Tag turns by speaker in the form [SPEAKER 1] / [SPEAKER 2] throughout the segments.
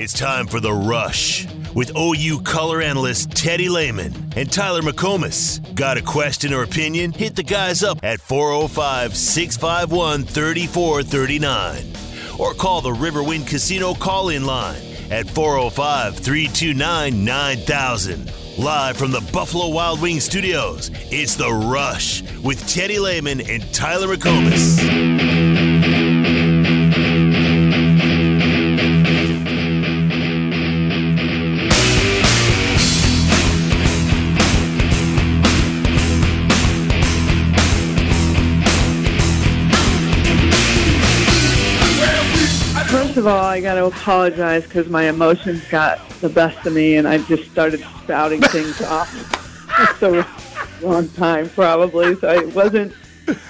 [SPEAKER 1] It's time for The Rush with OU color analyst Teddy Lehman and Tyler McComas. Got a question or opinion? Hit the guys up at 405 651 3439 or call the Riverwind Casino call in line at 405 329 9000. Live from the Buffalo Wild Wings studios, it's The Rush with Teddy Lehman and Tyler McComas.
[SPEAKER 2] Of all, I got to apologize because my emotions got the best of me, and I just started spouting things off It's a long time, probably. So I wasn't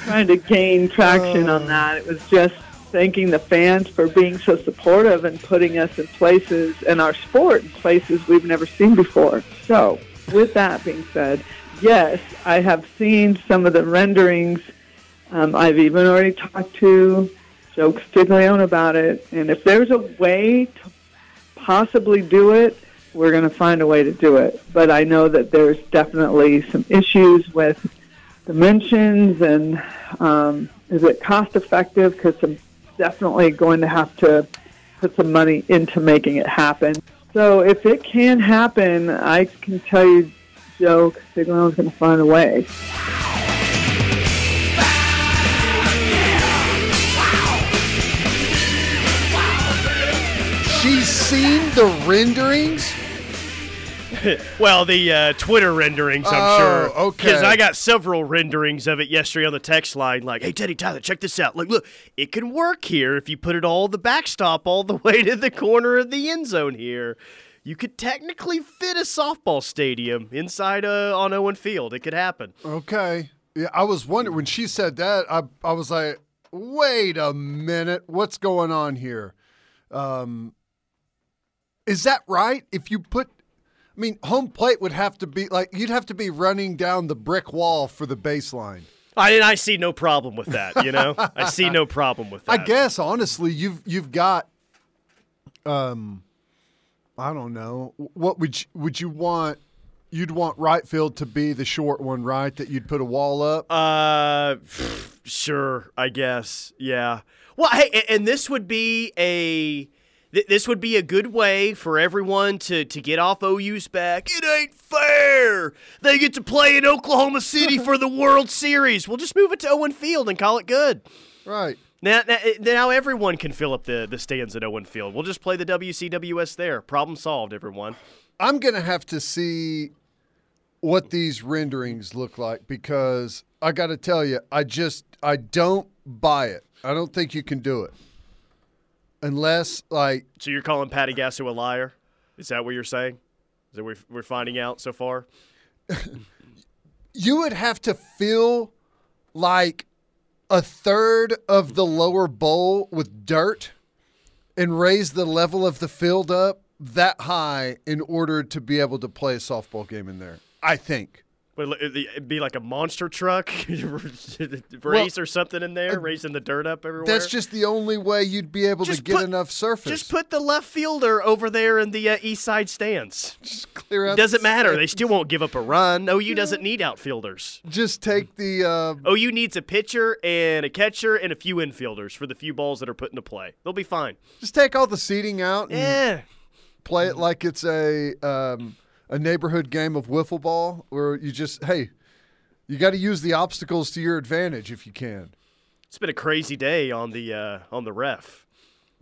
[SPEAKER 2] trying to gain traction on that. It was just thanking the fans for being so supportive and putting us in places and our sport in places we've never seen before. So, with that being said, yes, I have seen some of the renderings. Um, I've even already talked to Joe Castiglione about it. And if there's a way to possibly do it, we're going to find a way to do it. But I know that there's definitely some issues with dimensions and um, is it cost effective? Because I'm definitely going to have to put some money into making it happen. So if it can happen, I can tell you Joe Castiglione's going to find a way.
[SPEAKER 3] She's seen the renderings.
[SPEAKER 4] well, the uh, Twitter renderings, I'm
[SPEAKER 3] Oh,
[SPEAKER 4] sure.
[SPEAKER 3] okay.
[SPEAKER 4] Because I got several renderings of it yesterday on the text line. Like, hey, Teddy Tyler, check this out. Like, look, it can work here if you put it all the backstop all the way to the corner of the end zone here. You could technically fit a softball stadium inside uh, on Owen Field. It could happen.
[SPEAKER 3] Okay. Yeah, I was wondering when she said that. I I was like, wait a minute, what's going on here? Um, is that right? If you put, I mean, home plate would have to be like you'd have to be running down the brick wall for the baseline.
[SPEAKER 4] I and I see no problem with that. You know, I see no problem with that.
[SPEAKER 3] I guess honestly, you've you've got, um, I don't know. What would you, would you want? You'd want right field to be the short one, right? That you'd put a wall up.
[SPEAKER 4] Uh, sure, I guess. Yeah. Well, hey, and this would be a th- this would be a good way for everyone to to get off OU's back. It ain't fair. They get to play in Oklahoma City for the World Series. We'll just move it to Owen Field and call it good.
[SPEAKER 3] right.
[SPEAKER 4] Now, now, eh, now everyone can fill up the, the stands at Owen Field. We'll just play the WCWS there. Problem solved, everyone.
[SPEAKER 3] I'm gonna have to see what these renderings look like because I got to tell you, I just I don't buy it. I don't think you can do it unless like
[SPEAKER 4] So you're calling Patty Gasso a liar? Is that what you're saying? Is that what we're, we're finding out so far?
[SPEAKER 3] you would have to fill like a third of the lower bowl with dirt and raise the level of the field up that high in order to be able to play a softball game in there. I think.
[SPEAKER 4] Would it be like a monster truck race or something in there, raising the dirt up everywhere?
[SPEAKER 3] uh, That's just the only way you'd be able
[SPEAKER 4] Just
[SPEAKER 3] to get
[SPEAKER 4] put-
[SPEAKER 3] enough surface.
[SPEAKER 4] Just put the left fielder over there in the uh, east side stands.
[SPEAKER 3] Just clear out.
[SPEAKER 4] Doesn't
[SPEAKER 3] the
[SPEAKER 4] matter. They still won't give up a run. OU doesn't need outfielders.
[SPEAKER 3] Just take the. Uh,
[SPEAKER 4] OU needs a pitcher and a catcher and a few infielders for the few balls that are put into play. They'll be fine.
[SPEAKER 3] just take all the seating out and
[SPEAKER 4] Yeah.
[SPEAKER 3] play it like it's a um, a neighborhood game of wiffle ball, where you just hey, you got to use the obstacles to your advantage if you can.
[SPEAKER 4] It's been a crazy day on the uh, on the ref.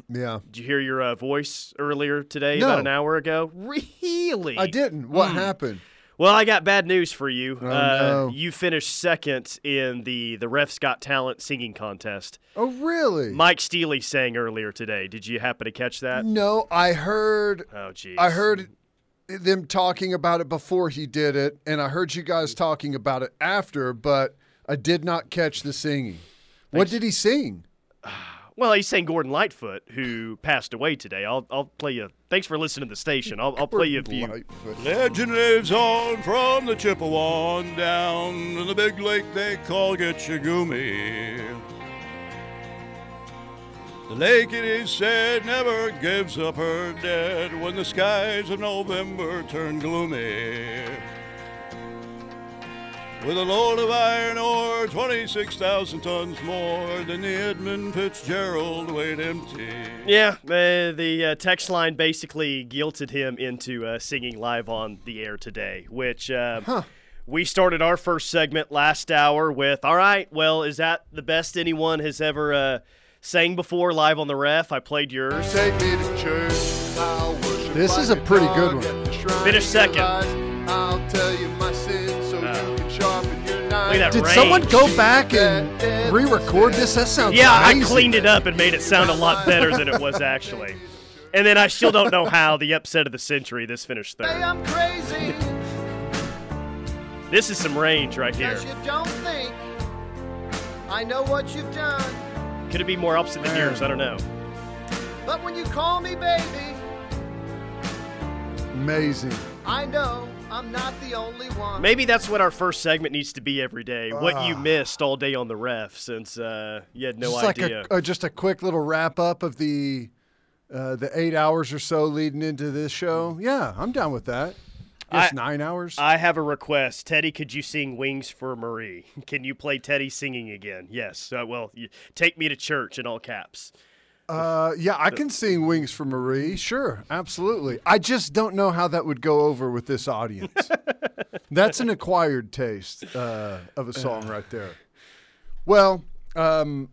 [SPEAKER 3] Yeah,
[SPEAKER 4] Did you hear your uh, voice earlier today,
[SPEAKER 3] No.
[SPEAKER 4] about an hour ago? Really?
[SPEAKER 3] I didn't. What happened?
[SPEAKER 4] Well, I got bad news for you.
[SPEAKER 3] Oh,
[SPEAKER 4] uh,
[SPEAKER 3] no.
[SPEAKER 4] You finished second in the the Refs Got Talent singing contest.
[SPEAKER 3] Oh, really?
[SPEAKER 4] Mike Steely sang earlier today. Did you happen to catch that?
[SPEAKER 3] no, I heard.
[SPEAKER 4] Oh, geez.
[SPEAKER 3] I heard them talking about it before he did it, and I heard you guys mm. talking about it after, but I did not catch the singing. What did he sing?
[SPEAKER 4] Well, he sang Gordon Lightfoot, who passed away today. I'll I'll play you. Thanks for listening to the station. I'll, I'll play you a few.
[SPEAKER 3] Lightfoot.
[SPEAKER 5] Legend lives on from the Chippewa down to the big lake they call Gitche Gumee. The lake, it is said, never gives up her dead when the skies of November turn gloomy. With a load of iron ore, 26,000 tons more than the Edmund Fitzgerald weighed empty.
[SPEAKER 4] Yeah, uh, the uh, text line basically guilted him into uh, singing live on the air today, which uh, we started our first segment last hour with, all right, well, is that the best anyone has ever uh, sang before live on the ref? I played yours.
[SPEAKER 3] Take me to church. This is a pretty good one.
[SPEAKER 4] Finish second.
[SPEAKER 3] I'll tell you my sins so
[SPEAKER 4] Uh,
[SPEAKER 3] you can sharpen your
[SPEAKER 4] Look at
[SPEAKER 3] knife.
[SPEAKER 4] that
[SPEAKER 3] Did
[SPEAKER 4] range.
[SPEAKER 3] someone go back and re-record this? That sounds
[SPEAKER 4] Yeah, I cleaned it up and made it sound a lot better than it was actually. And then I still don't know how the upset of the century this finished third.
[SPEAKER 6] I'm crazy,
[SPEAKER 4] This is some range right here.
[SPEAKER 6] you don't think I know what you've done.
[SPEAKER 4] Could it be more upset than yours? I don't know.
[SPEAKER 6] But when you call me baby,
[SPEAKER 3] Amazing.
[SPEAKER 6] I know I'm not the only one.
[SPEAKER 4] Maybe that's what our first segment needs to be every day. What
[SPEAKER 3] Ah.
[SPEAKER 4] you missed all day on the ref, since uh, you had no
[SPEAKER 3] just
[SPEAKER 4] idea.
[SPEAKER 3] like a, uh, just a quick little wrap up of the uh, the eight hours or so leading into this show. Yeah, I'm down with that. Yes, nine hours.
[SPEAKER 4] I have a request, Teddy. Could you sing "Wings for Marie"? Can you play Teddy singing again? Yes. Uh, well, you, take me to church in all caps.
[SPEAKER 3] Uh, yeah, I can sing "Wings for Marie." Sure, absolutely. I just don't know how that would go over with this audience. That's an acquired taste uh, of a song right there. Well, um,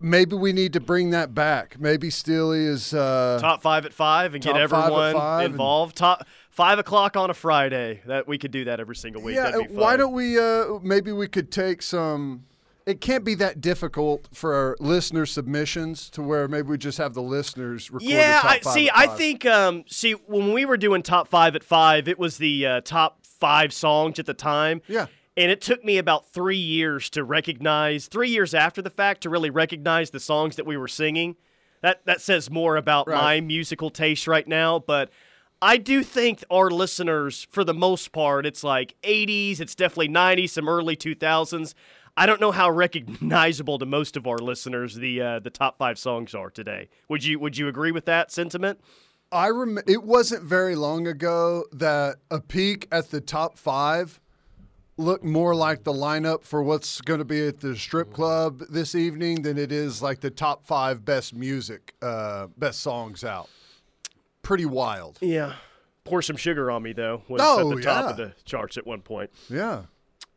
[SPEAKER 3] maybe we need to bring that back. Maybe Steely is. Uh,
[SPEAKER 4] Top five at five and get
[SPEAKER 3] Top five at
[SPEAKER 4] everyone
[SPEAKER 3] and-
[SPEAKER 4] involved. Top five o'clock on a Friday. That we could do that every single week.
[SPEAKER 3] yeah,
[SPEAKER 4] That'd be
[SPEAKER 3] why don't we? Uh, maybe we could take some. It can't be that difficult for our listener submissions to where maybe we just have the listeners record.
[SPEAKER 4] Yeah, I see. I think um, see when we were doing top five at five, it was the uh, top five songs at the time.
[SPEAKER 3] Yeah.
[SPEAKER 4] And it took me about three years to recognize, three years after the fact, to really recognize the songs that we were singing. That that says more about
[SPEAKER 3] Right.
[SPEAKER 4] my musical taste right now. But I do think our listeners, for the most part, it's like 80s, it's definitely 90s, some early 2000s. I don't know how recognizable to most of our listeners the uh, the top five songs are today. Would you Would you agree with that sentiment?
[SPEAKER 3] I rem- it wasn't very long ago that a peek at the top five looked more like the lineup for what's going to be at the strip club this evening than it is like the top five best music, uh, best songs out. Pretty wild.
[SPEAKER 4] Yeah. Pour some sugar on me though was
[SPEAKER 3] Oh,
[SPEAKER 4] at the top
[SPEAKER 3] yeah.
[SPEAKER 4] of the charts at one point.
[SPEAKER 3] Yeah.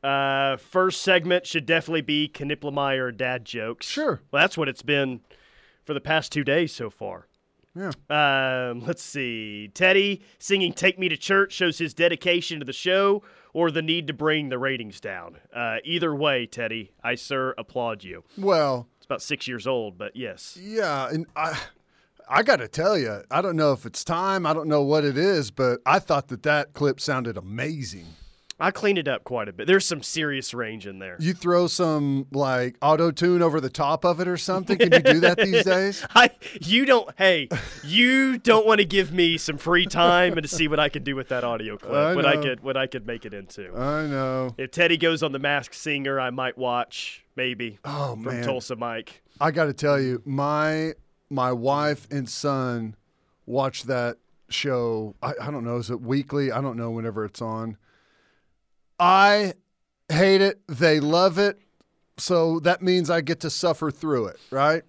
[SPEAKER 4] Uh, first segment should definitely be Knipplemeyer dad jokes.
[SPEAKER 3] Sure.
[SPEAKER 4] Well, that's what it's been for the past two days so far.
[SPEAKER 3] Yeah.
[SPEAKER 4] Um, let's see. Teddy singing "Take Me to Church" shows his dedication to the show or the need to bring the ratings down. Uh, either way, Teddy, I sir applaud you.
[SPEAKER 3] Well,
[SPEAKER 4] It's about six years old, but yes.
[SPEAKER 3] yeah, and I I got to tell you, I don't know if it's time, I don't know what it is, but I thought that that clip sounded amazing.
[SPEAKER 4] I cleaned it up quite a bit. There's some serious range in there.
[SPEAKER 3] You throw some like auto tune over the top of it or something. Can you do that these days?
[SPEAKER 4] I you don't hey you don't want to give me some free time and to see what I can do with that audio clip
[SPEAKER 3] I
[SPEAKER 4] what I could what I could make it into.
[SPEAKER 3] I know.
[SPEAKER 4] if Teddy goes on the Masked Singer, I might watch maybe
[SPEAKER 3] Oh
[SPEAKER 4] from
[SPEAKER 3] man,
[SPEAKER 4] Tulsa Mike.
[SPEAKER 3] I got to tell you, my my wife and son watch that show. I, I don't know, is it weekly? I don't know whenever it's on. I hate it. They love it. So that means I get to suffer through it, right?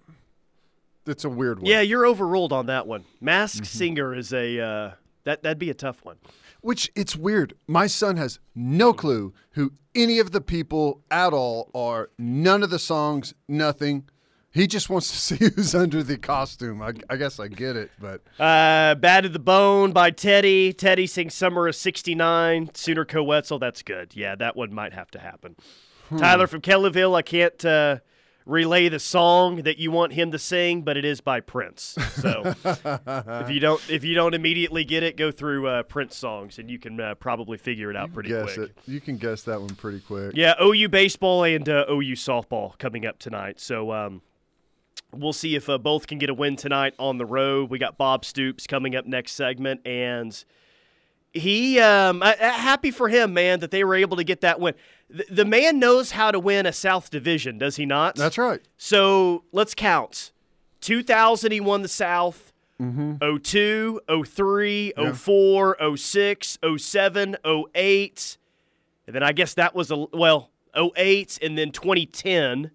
[SPEAKER 3] It's a weird one.
[SPEAKER 4] Yeah, you're overruled on that one. Masked
[SPEAKER 3] Mm-hmm.
[SPEAKER 4] Singer is a uh, that that'd be a tough one.
[SPEAKER 3] Which it's weird. My son has no clue who any of the people at all are. None of the songs, nothing. He just wants to see who's under the costume. I, I guess I get it, but
[SPEAKER 4] Uh, Bad to the Bone by Teddy. Teddy sings Summer of 69. Sooner Coetzel, that's good. Yeah, that one might have to happen.
[SPEAKER 3] Hmm.
[SPEAKER 4] Tyler from Kellyville, I can't uh, relay the song that you want him to sing, but it is by Prince. So if you don't if you don't immediately get it, go through uh, Prince songs and you can uh, probably figure it out pretty
[SPEAKER 3] guess
[SPEAKER 4] quick.
[SPEAKER 3] it. You can guess that one pretty quick.
[SPEAKER 4] Yeah, OU baseball and uh, OU softball coming up tonight. So um, we'll see if uh, both can get a win tonight on the road. We got Bob Stoops coming up next segment, and he um, happy for him, man, that they were able to get that win. The, the man knows how to win a South Division, does he not?
[SPEAKER 3] That's right.
[SPEAKER 4] So let's count. 2000, he won the South.
[SPEAKER 3] Mm-hmm.
[SPEAKER 4] 02, 03, 04, 06, 07, 08. And then I guess that was, a well, 08 and then 2010.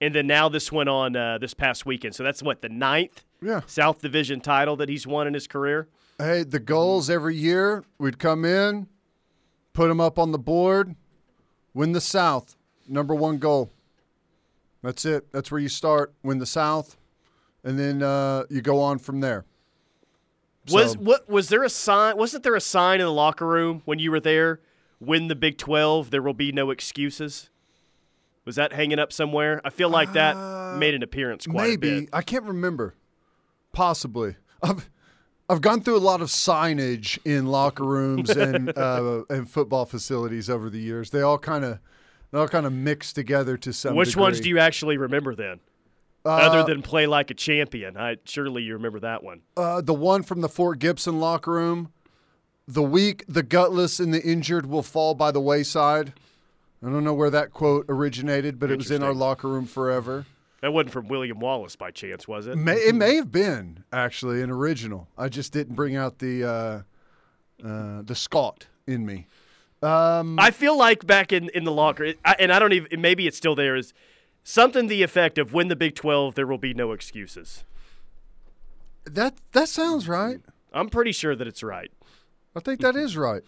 [SPEAKER 4] And then now this went on uh, this past weekend. So that's what, the ninth
[SPEAKER 3] Yeah.
[SPEAKER 4] South Division title that he's won in his career?
[SPEAKER 3] Hey, the goals every year, we'd come in, put them up on the board, win the South. Number one goal. That's it. That's where you start. Win the South, and then uh, you go on from there.
[SPEAKER 4] Was what was there a sign? Wasn't there a sign in the locker room when you were there? Win the Big Twelve, there will be no excuses. Was that hanging up somewhere? I feel like that made an appearance quite a
[SPEAKER 3] Maybe
[SPEAKER 4] bit.
[SPEAKER 3] I can't remember. Possibly. I've I've gone through a lot of signage in locker rooms and uh, and football facilities over the years. They all kind of they all kind of mix together to some.
[SPEAKER 4] Which ones do you actually remember then?
[SPEAKER 3] Uh,
[SPEAKER 4] Other than play like a champion, I surely you remember that one.
[SPEAKER 3] Uh, the one from the Fort Gibson locker room. The weak, the gutless, and the injured will fall by the wayside. I don't know where that quote originated, but it was in our locker room forever.
[SPEAKER 4] That wasn't from William Wallace by chance, was it?
[SPEAKER 3] May, it may have been actually an original. I just didn't bring out the uh, uh, the Scott in me. Um,
[SPEAKER 4] I feel like back in, in the locker, it- I, and I don't even, maybe it's still there, is something the effect of win the Big 12, there will be no excuses.
[SPEAKER 3] that that sounds right.
[SPEAKER 4] I'm pretty sure that it's right.
[SPEAKER 3] I think that is right.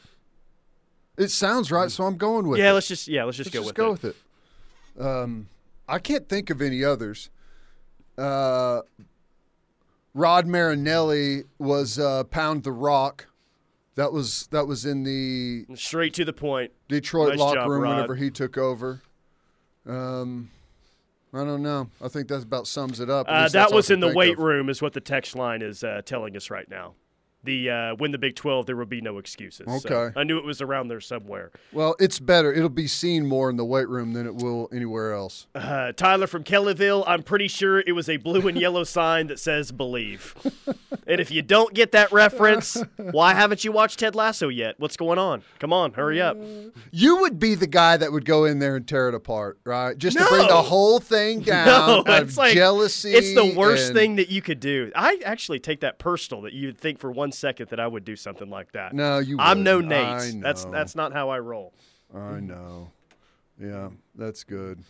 [SPEAKER 3] It sounds right, so I'm going with it.
[SPEAKER 4] yeah,
[SPEAKER 3] it.
[SPEAKER 4] let's just yeah, let's just go with it.
[SPEAKER 3] Let's
[SPEAKER 4] go
[SPEAKER 3] just
[SPEAKER 4] with
[SPEAKER 3] go
[SPEAKER 4] it.
[SPEAKER 3] with it. Um, I can't think of any others. Uh, Rod Marinelli was uh, pound the rock. That was that was in the
[SPEAKER 4] Straight to the point.
[SPEAKER 3] Detroit
[SPEAKER 4] Nice
[SPEAKER 3] locker
[SPEAKER 4] job,
[SPEAKER 3] room
[SPEAKER 4] Rod.
[SPEAKER 3] whenever he took over. Um, I don't know. I think that about sums it up.
[SPEAKER 4] Uh, that was in the weight
[SPEAKER 3] of.
[SPEAKER 4] room, is what the text line is uh, telling us right now. The uh, win the Big 12, there will be no excuses. So
[SPEAKER 3] Okay.
[SPEAKER 4] I knew it was around there somewhere.
[SPEAKER 3] Well, it's better. It'll be seen more in the weight room than it will anywhere else.
[SPEAKER 4] Uh, Tyler from Kellyville, I'm pretty sure it was a blue and yellow sign that says believe. and if you don't get that reference, why haven't you watched Ted Lasso yet? What's going on? Come on, hurry up.
[SPEAKER 3] You would be the guy that would go in there and tear it apart, right? Just to bring the whole thing down
[SPEAKER 4] No,
[SPEAKER 3] out of
[SPEAKER 4] it's like
[SPEAKER 3] jealousy.
[SPEAKER 4] It's the worst
[SPEAKER 3] and-
[SPEAKER 4] thing that you could do. I actually take that personal that you'd think for one second that I would do something like that.
[SPEAKER 3] No, you.
[SPEAKER 4] I'm no
[SPEAKER 3] wouldn't.
[SPEAKER 4] Nate.
[SPEAKER 3] I
[SPEAKER 4] That's that's not how I roll.
[SPEAKER 3] I know. Yeah, that's good.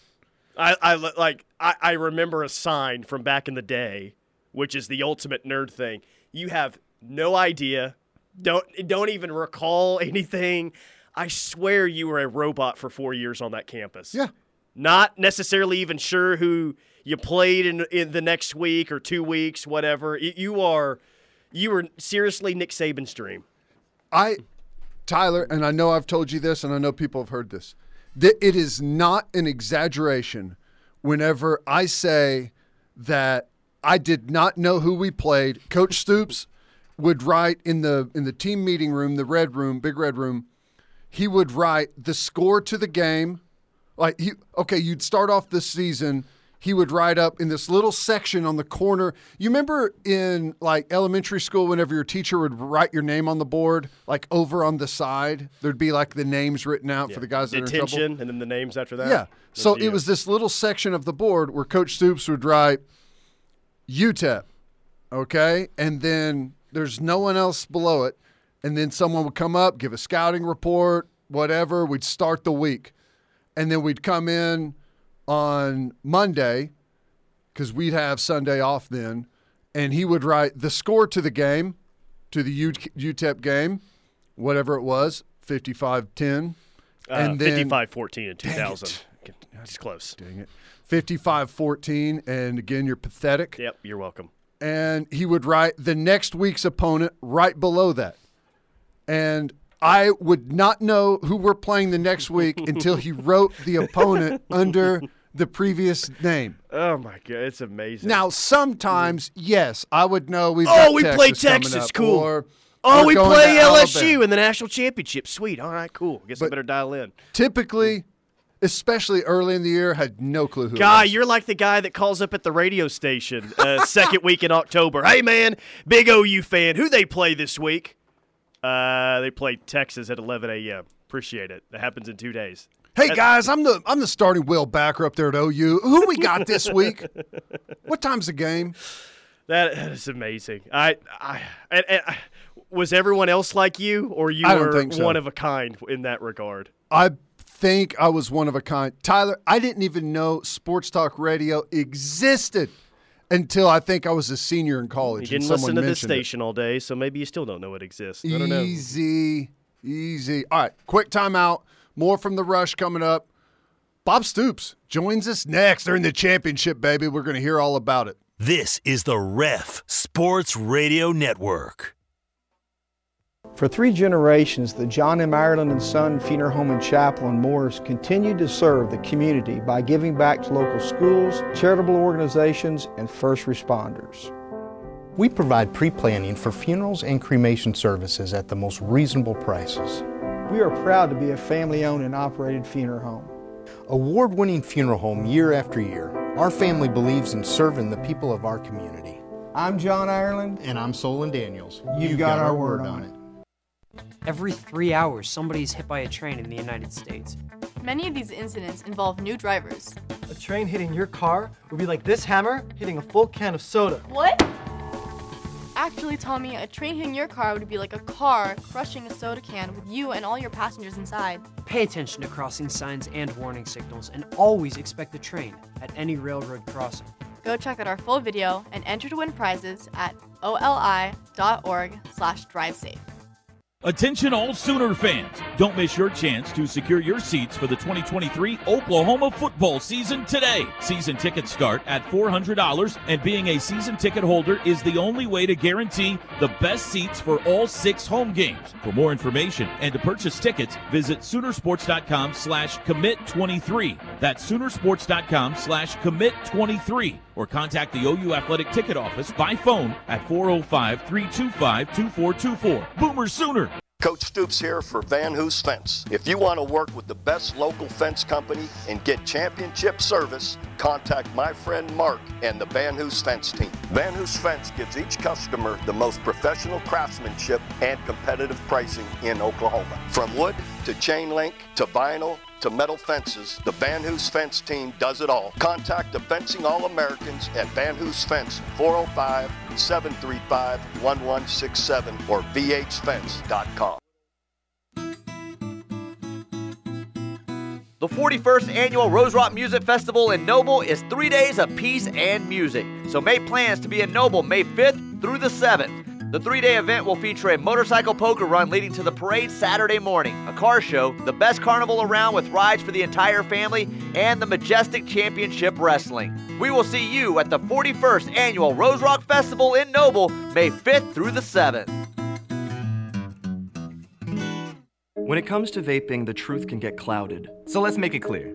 [SPEAKER 4] I, I like I, I remember a sign from back in the day, which is the ultimate nerd thing. You have no idea, don't don't even recall anything. I swear you were a robot for four years on that campus.
[SPEAKER 3] Yeah.
[SPEAKER 4] Not necessarily even sure who you played in in the next week or two weeks, whatever. You are, you were seriously Nick Saban's dream.
[SPEAKER 3] I, Tyler, and I know I've told you this, and I know people have heard this. That it is not an exaggeration whenever I say that I did not know who we played. Coach Stoops would write in the in the team meeting room, the red room, big red room. He would write the score to the game. Like he, okay, you'd start off the season. He would write up in this little section on the corner. You remember in like elementary school, whenever your teacher would write your name on the board, like over on the side, there'd be like the names written out for the guys that are in trouble.
[SPEAKER 4] Detention, and then the names after that.
[SPEAKER 3] Yeah. So
[SPEAKER 4] That's
[SPEAKER 3] it was this little section of the board where Coach Stoops would write UTEP, okay? And then there's no one else below it. And then someone would come up, give a scouting report, whatever. We'd start the week. And then we'd come in on Monday because we'd have Sunday off then. And he would write the score to the game, to the U- UTEP game, whatever it was, 55 10.
[SPEAKER 4] Uh,
[SPEAKER 3] and then
[SPEAKER 4] 55-14 in 2000. It's close.
[SPEAKER 3] Dang it. 55 14. And again, you're pathetic.
[SPEAKER 4] Yep, you're welcome.
[SPEAKER 3] And he would write the next week's opponent right below that. And I would not know who we're playing the next week until he wrote the opponent under the previous name.
[SPEAKER 4] Oh my god, it's amazing.
[SPEAKER 3] Now, sometimes, yes, I would know we've
[SPEAKER 4] Oh,
[SPEAKER 3] got
[SPEAKER 4] we
[SPEAKER 3] Texas
[SPEAKER 4] play Texas,
[SPEAKER 3] up,
[SPEAKER 4] cool.
[SPEAKER 3] or
[SPEAKER 4] oh, we play LSU
[SPEAKER 3] Alabama.
[SPEAKER 4] in the national championship. Sweet. All right, cool. Guess I better dial in.
[SPEAKER 3] Typically, especially early in the year, had no clue who it
[SPEAKER 4] Guy, you're like the guy that calls up at the radio station uh, second week in October. Hey man, big OU fan. Who they play this week? Uh, they play Texas at 11 a.m. Appreciate it. That happens in two days.
[SPEAKER 3] Hey guys, I'm the I'm the starting Will backer up there at OU. Who we got this week? what time's the game?
[SPEAKER 4] That, that is amazing. I, I, and, and, uh, was everyone else like you, or you were
[SPEAKER 3] so.
[SPEAKER 4] one of a kind in that regard?
[SPEAKER 3] I think I was one of a kind. Tyler, I didn't even know Sports Talk Radio existed until I think I was a senior in college. and
[SPEAKER 4] didn't listen to this
[SPEAKER 3] mentioned it.
[SPEAKER 4] station all day, so maybe you still don't know it exists. I don't know.
[SPEAKER 3] Easy, easy. All right, quick timeout. More from the rush coming up. Bob Stoops joins us next during the championship, baby. We're going to hear all about it.
[SPEAKER 1] This is the Ref Sports Radio Network.
[SPEAKER 7] For three generations, the John M. Ireland and Son Funeral Home and Chapel in Morris continued to serve the community by giving back to local schools, charitable organizations, and first responders.
[SPEAKER 8] We provide pre planning for funerals and cremation services at the most reasonable prices.
[SPEAKER 7] We are proud to be a family owned and operated funeral home.
[SPEAKER 8] Award winning funeral home year after year, our family believes in serving the people of our community.
[SPEAKER 7] I'm John Ireland.
[SPEAKER 8] And I'm Solon Daniels.
[SPEAKER 7] You've, got, our word on it.
[SPEAKER 9] Every three hours, somebody is hit by a train in the United States.
[SPEAKER 10] Many of these incidents involve new drivers.
[SPEAKER 6] A train hitting your car would be like this hammer hitting a full can of soda.
[SPEAKER 10] What? Actually, Tommy, a train hitting your car would be like a car crushing a soda can with you and all your passengers inside.
[SPEAKER 9] Pay attention to crossing signs and warning signals, and always expect the train at any railroad crossing.
[SPEAKER 10] Go check out our full video and enter to win prizes at oli.org slash drive safe.
[SPEAKER 11] Attention all Sooner fans. Don't miss your chance to secure your seats for the 2023 Oklahoma football season today. Season tickets start at $400 and being a season ticket holder is the only way to guarantee the best seats for all six home games. For more information and to purchase tickets, visit Soonersports.com slash commit23. That's Soonersports.com slash commit23 or contact the OU Athletic Ticket Office by phone at 405 325 2424. Boomer Sooner!
[SPEAKER 12] Coach Stoops here for Van Hoos Fence. If you want to work with the best local fence company and get championship service, contact my friend Mark and the Van Hoos Fence team. Van Hoos Fence gives each customer the most professional craftsmanship and competitive pricing in Oklahoma. From wood to chain link to vinyl to metal fences, the Van Hoos Fence team does it all. Contact the Fencing All Americans at Van Hoos Fence 405 735 1167 or vhfence.com.
[SPEAKER 13] The 41st annual Rose Rock Music Festival in Noble is three days of peace and music. So make plans to be in Noble May 5th through the 7th. The three day event will feature a motorcycle poker run leading to the parade Saturday morning, a car show, the best carnival around with rides for the entire family, and the Majestic Championship Wrestling. We will see you at the 41st annual Rose Rock Festival in Noble May 5th through the 7th.
[SPEAKER 14] When it comes to vaping, the truth can get clouded. So let's make it clear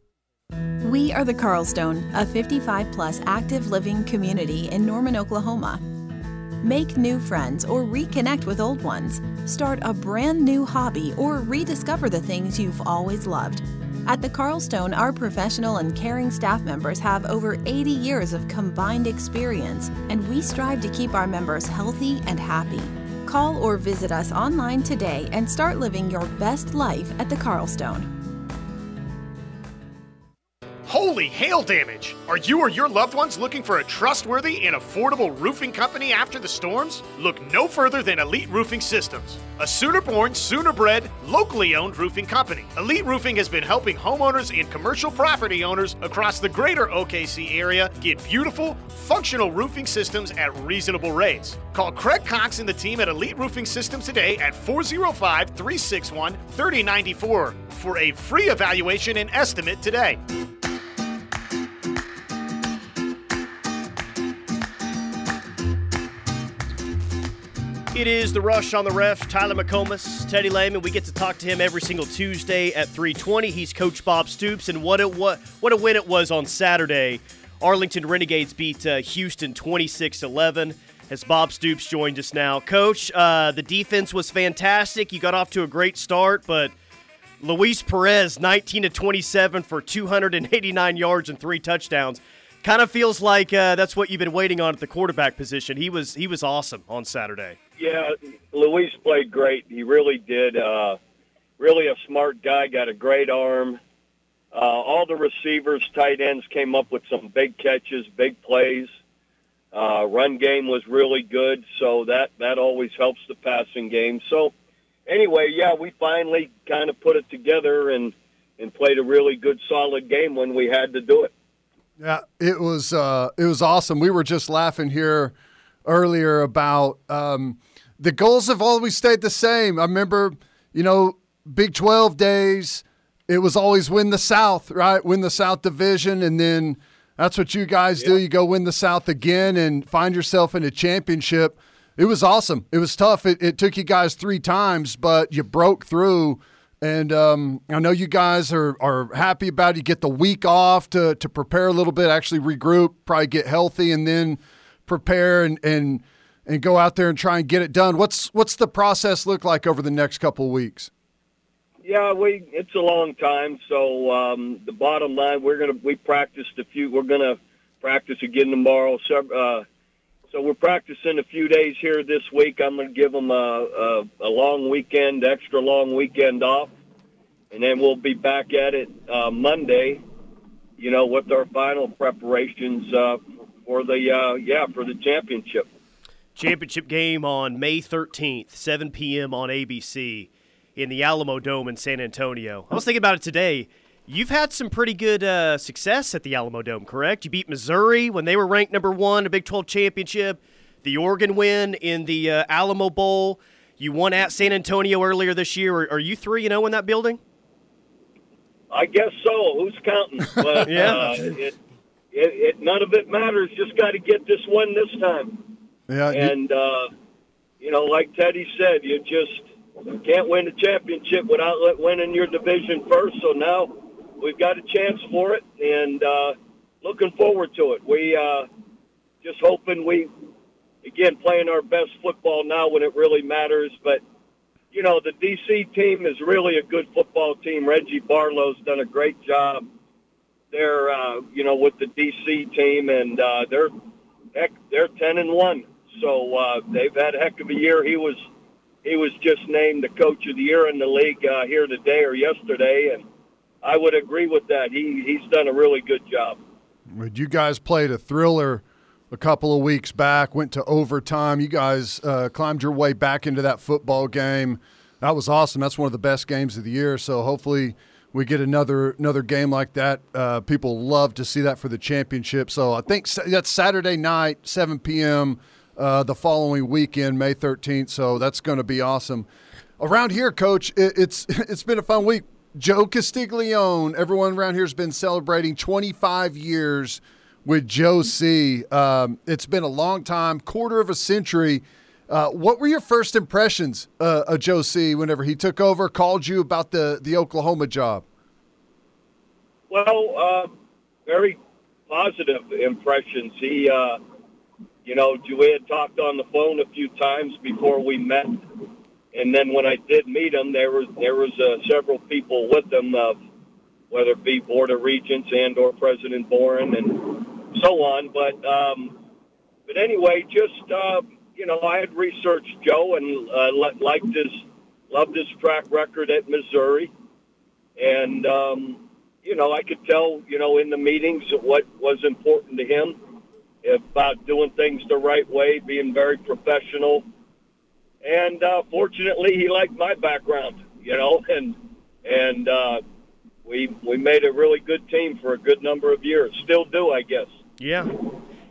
[SPEAKER 15] We are the Carlstone, a 55 plus active living community in Norman, Oklahoma. Make new friends or reconnect with old ones. Start a brand new hobby or rediscover the things you've always loved. At the Carlstone, our professional and caring staff members have over 80 years of combined experience, and we strive to keep our members healthy and happy. Call or visit us online today and start living your best life at the Carlstone.
[SPEAKER 16] Holy hail damage! Are you or your loved ones looking for a trustworthy and affordable roofing company after the storms? Look no further than Elite Roofing Systems, a sooner born, sooner bred, locally owned roofing company. Elite Roofing has been helping homeowners and commercial property owners across the greater OKC area get beautiful, functional roofing systems at reasonable rates. Call Craig Cox and the team at Elite Roofing Systems today at 405 361 3094 for a free evaluation and estimate today.
[SPEAKER 4] It is the rush on the ref. Tyler McComas, Teddy Lehman. We get to talk to him every single Tuesday at 3:20. He's Coach Bob Stoops, and what a what what a win it was on Saturday Arlington Renegades beat uh, Houston 26 11 as Bob Stoops joined us now. Coach, uh, the defense was fantastic. You got off to a great start, but Luis Perez, 19 to 27 for 289 yards and three touchdowns. Kind of feels like uh, that's what you've been waiting on at the quarterback position. He was he was awesome on Saturday.
[SPEAKER 17] Yeah, Luis played great. He really did. Uh, really a smart guy. Got a great arm. Uh, all the receivers, tight ends came up with some big catches, big plays. Uh, run game was really good, so that that always helps the passing game. So anyway, yeah, we finally kind of put it together and and played a really good, solid game when we had to do it.
[SPEAKER 3] Yeah, it was uh, it was awesome. We were just laughing here earlier about um, the goals have always stayed the same. I remember, you know, Big Twelve days. It was always win the South, right? Win the South Division, and then that's what you guys do. You go win the South again and find yourself in a championship. It was awesome. It was tough. It, it took you guys three times, but you broke through and um, I know you guys are, are happy about it. You get the week off to, to prepare a little bit, actually regroup, probably get healthy, and then prepare and, and and go out there and try and get it done. What's what's the process look like over the next couple weeks?
[SPEAKER 17] Yeah, we it's a long time. So um, the bottom line, we're gonna we practiced a few. We're gonna practice again tomorrow. So, uh, so we're practicing a few days here this week. I'm to give them a, a, a long weekend, extra long weekend off, and then we'll be back at it uh, Monday. You know, with our final preparations uh, for the uh, yeah for the championship.
[SPEAKER 4] Championship game on May 13th, 7 p.m. on ABC in the Alamo Dome in San Antonio. I was thinking about it today. You've had some pretty good uh, success at the Alamo Dome, correct? You beat Missouri when they were ranked number one, a Big 12 championship. The Oregon win in the uh, Alamo Bowl. You won at San Antonio earlier this year. Are, are you three, you know, in that building?
[SPEAKER 17] I guess so. Who's counting? But
[SPEAKER 4] Yeah.
[SPEAKER 17] uh, it, it, it, none of it matters. Just got to get this one this time.
[SPEAKER 3] Yeah,
[SPEAKER 17] And uh, you know, like Teddy said, you just can't win the championship without winning your division first. So now we've got a chance for it, and uh, looking forward to it. We uh, just hoping we again playing our best football now when it really matters. But you know, the DC team is really a good football team. Reggie Barlow's done a great job. They're uh, you know with the DC team, and uh, they're heck, they're ten and one. So uh, they've had a heck of a year. He was he was just named the coach of the year in the league uh, here today or yesterday, and I would agree with that. He he's done a really good job.
[SPEAKER 3] You guys played a thriller a couple of weeks back, went to overtime. You guys uh, climbed your way back into that football game. That was awesome. That's one of the best games of the year. So hopefully we get another another game like that. Uh, people love to see that for the championship. So I think that's Saturday night, 7 p.m. Uh, the following weekend, May 13th. So that's going to be awesome. Around here, Coach, it, it's it's been a fun week. Joe Castiglione, everyone around here has been celebrating 25 years with Joe C. Um, it's been a long time, quarter of a century. Uh, what were your first impressions uh, of Joe C. whenever he took over, called you about the the Oklahoma job?
[SPEAKER 17] Well, uh, very positive impressions. He, uh, you know, we had talked on the phone a few times before we met, and then when I did meet him, there was there was uh, several people with him, uh, whether it be Board of Regents and or President Boren and so on. But um, but anyway, just uh, you know, I had researched Joe and uh, li- liked his loved his track record at Missouri, and um, you know, I could tell, you know, in the meetings what was important to him about doing things the right way, being very professional. And uh, fortunately, he liked my background, you know, and and uh, we we made a really good team for a good number of years. Still do, I guess.
[SPEAKER 4] Yeah.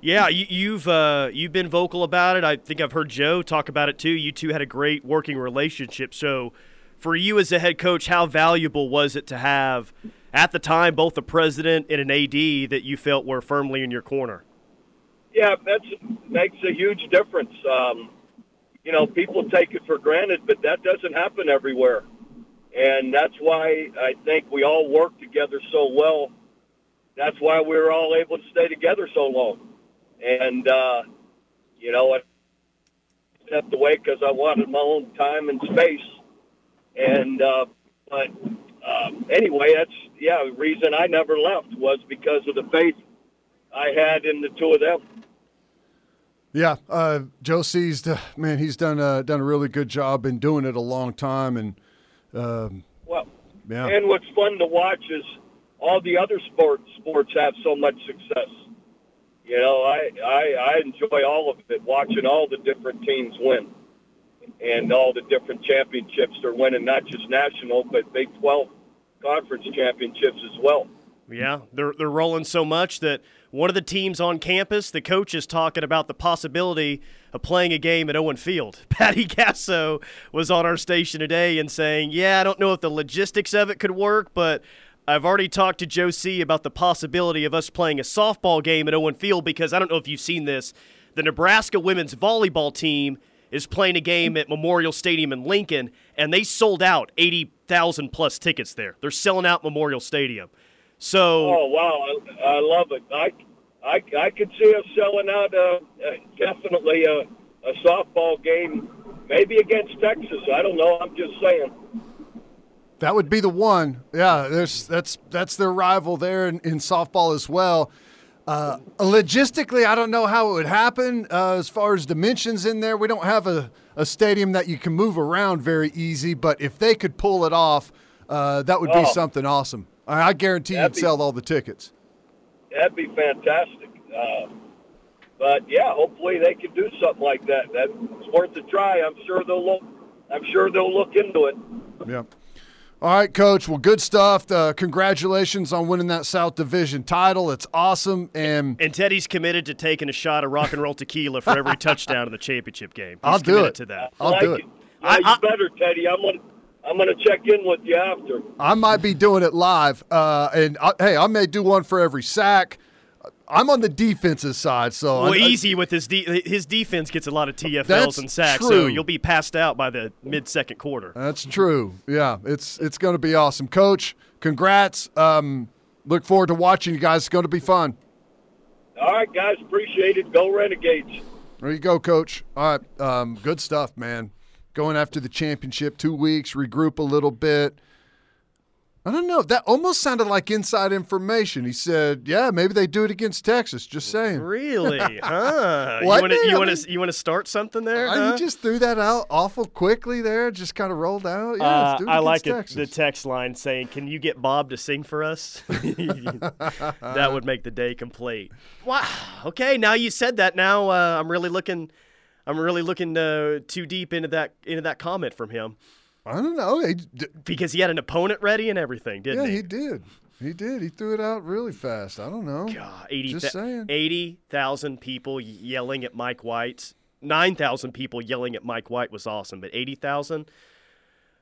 [SPEAKER 4] Yeah, you, you've uh, you've been vocal about it. I think I've heard Joe talk about it too. You two had a great working relationship. So, for you as a head coach, how valuable was it to have at the time both a president and an AD that you felt were firmly in your corner?
[SPEAKER 17] Yeah, that's makes a huge difference. Um, you know, people take it for granted, but that doesn't happen everywhere, and that's why I think we all work together so well. that's why we were all able to stay together so long. And uh, you know, I stepped away because I wanted my own time and space. And uh, but um, anyway, that's yeah. The reason I never left was because of the faith I had in the two of them.
[SPEAKER 3] Yeah, uh, Joe C's man, he's done a, done a really good job in doing it a long time, and um,
[SPEAKER 17] Well,
[SPEAKER 3] yeah,
[SPEAKER 17] and what's fun to watch is all the other sports sports have so much success. You know, I, I I enjoy all of it, watching all the different teams win, and all the different championships they're winning, not just national, but Big Twelve conference championships as well.
[SPEAKER 4] Yeah, they're they're rolling so much that one of the teams on campus, the coach is talking about the possibility of playing a game at Owen Field. Patty Gasso was on our station today and saying, "Yeah, I don't know if the logistics of it could work, but I've already talked to Joe C about the possibility of us playing a softball game at Owen Field because I don't know if you've seen this. The Nebraska women's volleyball team is playing a game at Memorial Stadium in Lincoln, and they sold out 80,000 plus tickets there. They're selling out Memorial Stadium. So,
[SPEAKER 17] Oh wow, I, I love it. I, I, I could see us selling out uh, uh, definitely a, a softball game, maybe against Texas. I don't know. I'm just saying.
[SPEAKER 3] that would be the one. Yeah, there's that's that's their rival there in, in softball as well. Uh, logistically, I don't know how it would happen uh, as far as dimensions in there. We don't have a, a stadium that you can move around very easy, but if they could pull it off, uh, that would be
[SPEAKER 17] Oh.
[SPEAKER 3] something awesome. I, I guarantee
[SPEAKER 17] That'd
[SPEAKER 3] you'd
[SPEAKER 17] be-
[SPEAKER 3] sell all the tickets.
[SPEAKER 17] That'd be fantastic. Uh, but yeah, hopefully they can do something like that. That's worth a try. I'm sure they'll look. I'm sure they'll look into it.
[SPEAKER 3] Yeah. All right, Coach. Well, good stuff. Uh, congratulations on winning that South Division title. It's awesome. And
[SPEAKER 4] and Teddy's committed to taking a shot of rock and roll tequila for every touchdown in the championship game. He's
[SPEAKER 3] I'll do
[SPEAKER 4] committed
[SPEAKER 3] it.
[SPEAKER 4] to that.
[SPEAKER 3] I'll
[SPEAKER 17] like
[SPEAKER 3] do it.
[SPEAKER 17] Yeah, you better, Teddy. I'm gonna. I'm gonna check in with you after.
[SPEAKER 3] I might be doing it live. Uh, and I, hey, I may do one for every sack. I'm on the defensive side, so
[SPEAKER 4] Well,
[SPEAKER 3] I- I-
[SPEAKER 4] easy with his de- his defense gets a lot of TFLs and sacks, so you'll be passed out by the mid second quarter.
[SPEAKER 3] That's true. Yeah, it's it's going to be awesome, Coach. Congrats. Um, look forward to watching you guys. It's going to be fun.
[SPEAKER 17] All right, guys. Appreciate it. Go Renegades.
[SPEAKER 3] There you go, Coach. All right, um, good stuff, man. Going after the championship, two weeks, regroup a little bit. I don't know. That almost sounded like inside information. He said, "Yeah, maybe they do it against Texas." Just saying.
[SPEAKER 4] Really? Huh? You want to you want to you want to start something there?
[SPEAKER 3] Uh,
[SPEAKER 4] huh?
[SPEAKER 3] You just threw that out awful quickly there. Just kind of rolled out. Yeah,
[SPEAKER 4] Uh,
[SPEAKER 3] let's do it
[SPEAKER 4] I like it, the text line saying, "Can you get Bob to sing for us?" that would make the day complete. Wow. Okay, now you said that. Now uh, I'm really looking. I'm really looking uh, too deep into that into that comment from him.
[SPEAKER 3] I don't know. He,
[SPEAKER 4] because he had an opponent ready and everything, didn't
[SPEAKER 3] yeah,
[SPEAKER 4] he?
[SPEAKER 3] he did. He did. He threw it out really fast. I don't know.
[SPEAKER 4] God, 80
[SPEAKER 3] Just saying.
[SPEAKER 4] 80,000 people yelling at Mike White. 9,000 people yelling at Mike White was awesome, but 80,000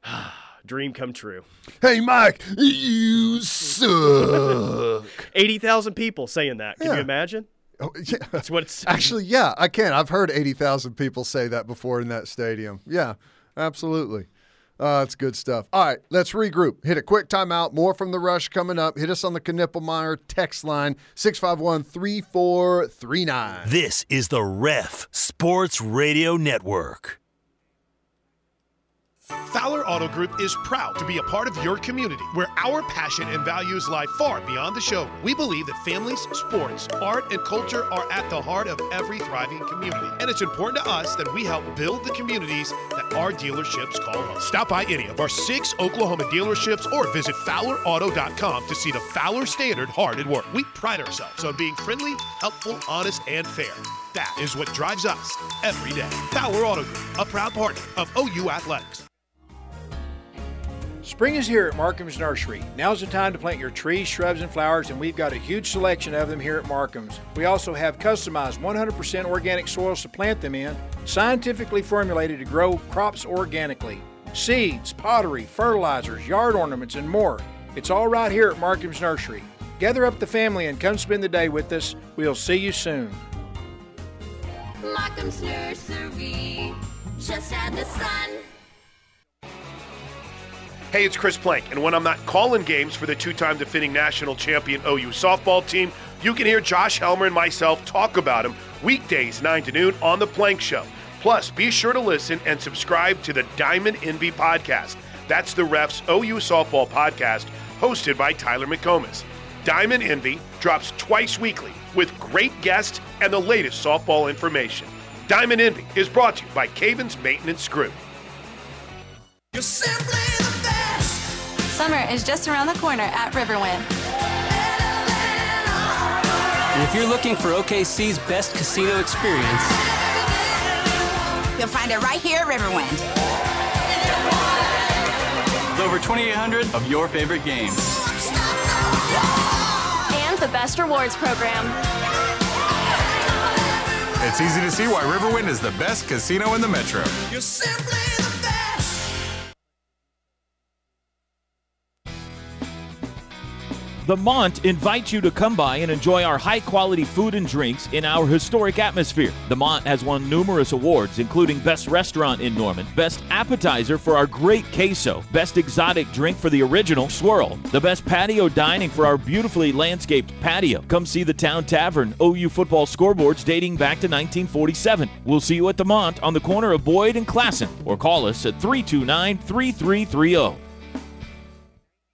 [SPEAKER 4] dream come true.
[SPEAKER 3] Hey, Mike, you suck.
[SPEAKER 4] 80,000 people saying that. Can
[SPEAKER 3] Yeah.
[SPEAKER 4] you imagine?
[SPEAKER 3] Oh, yeah.
[SPEAKER 4] That's what it's
[SPEAKER 3] Actually, yeah, I can't. I've heard 80,000 people say that before in that stadium. Yeah, absolutely. Uh, it's good stuff. All right, let's regroup. Hit a quick timeout. More from the rush coming up. Hit us on the Knippelmeyer text line 651 3439.
[SPEAKER 18] This is the Ref Sports Radio Network.
[SPEAKER 16] Fowler Auto Group is proud to be a part of your community where our passion and values lie far beyond the show. We believe that families, sports, art, and culture are at the heart of every thriving community. And it's important to us that we help build the communities that our dealerships call home. Stop by any of our six Oklahoma dealerships or visit FowlerAuto.com to see the Fowler Standard hard at work. We pride ourselves on being friendly, helpful, honest, and fair. That is what drives us every day. Fowler Auto Group, a proud partner of OU Athletics.
[SPEAKER 19] Spring is here at Markham's Nursery. Now's the time to plant your trees, shrubs, and flowers, and we've got a huge selection of them here at Markham's. We also have customized 100% organic soils to plant them in, scientifically formulated to grow crops organically. Seeds, pottery, fertilizers, yard ornaments, and more. It's all right here at Markham's Nursery. Gather up the family and come spend the day with us. We'll see you soon.
[SPEAKER 20] Markham's Nursery, just had the sun.
[SPEAKER 16] Hey, it's Chris Plank, and when I'm not calling games for the two time defending national champion OU softball team, you can hear Josh Helmer and myself talk about him weekdays 9 to noon on The Plank Show. Plus, be sure to listen and subscribe to the Diamond Envy podcast. That's the ref's OU softball podcast hosted by Tyler McComas. Diamond Envy drops twice weekly with great guests and the latest softball information. Diamond Envy is brought to you by Caven's Maintenance Group.
[SPEAKER 21] Summer is just around the corner at Riverwind.
[SPEAKER 22] And if you're looking for OKC's best casino experience,
[SPEAKER 21] You'll find it right here at Riverwind.
[SPEAKER 22] with over 2,800 of your favorite games.
[SPEAKER 21] And the best rewards program.
[SPEAKER 20] It's easy to see why Riverwind is the best casino in the metro.
[SPEAKER 11] The Mont invites you to come by and enjoy our high quality food and drinks in our historic atmosphere. The Mont has won numerous awards, including Best Restaurant in Norman, Best Appetizer for our great queso, Best Exotic Drink for the original swirl, the Best Patio Dining for our beautifully landscaped patio. Come see the Town Tavern OU football scoreboards dating back to 1947. We'll see you at the Mont on the corner of Boyd and Classen, or call us at 329 3330.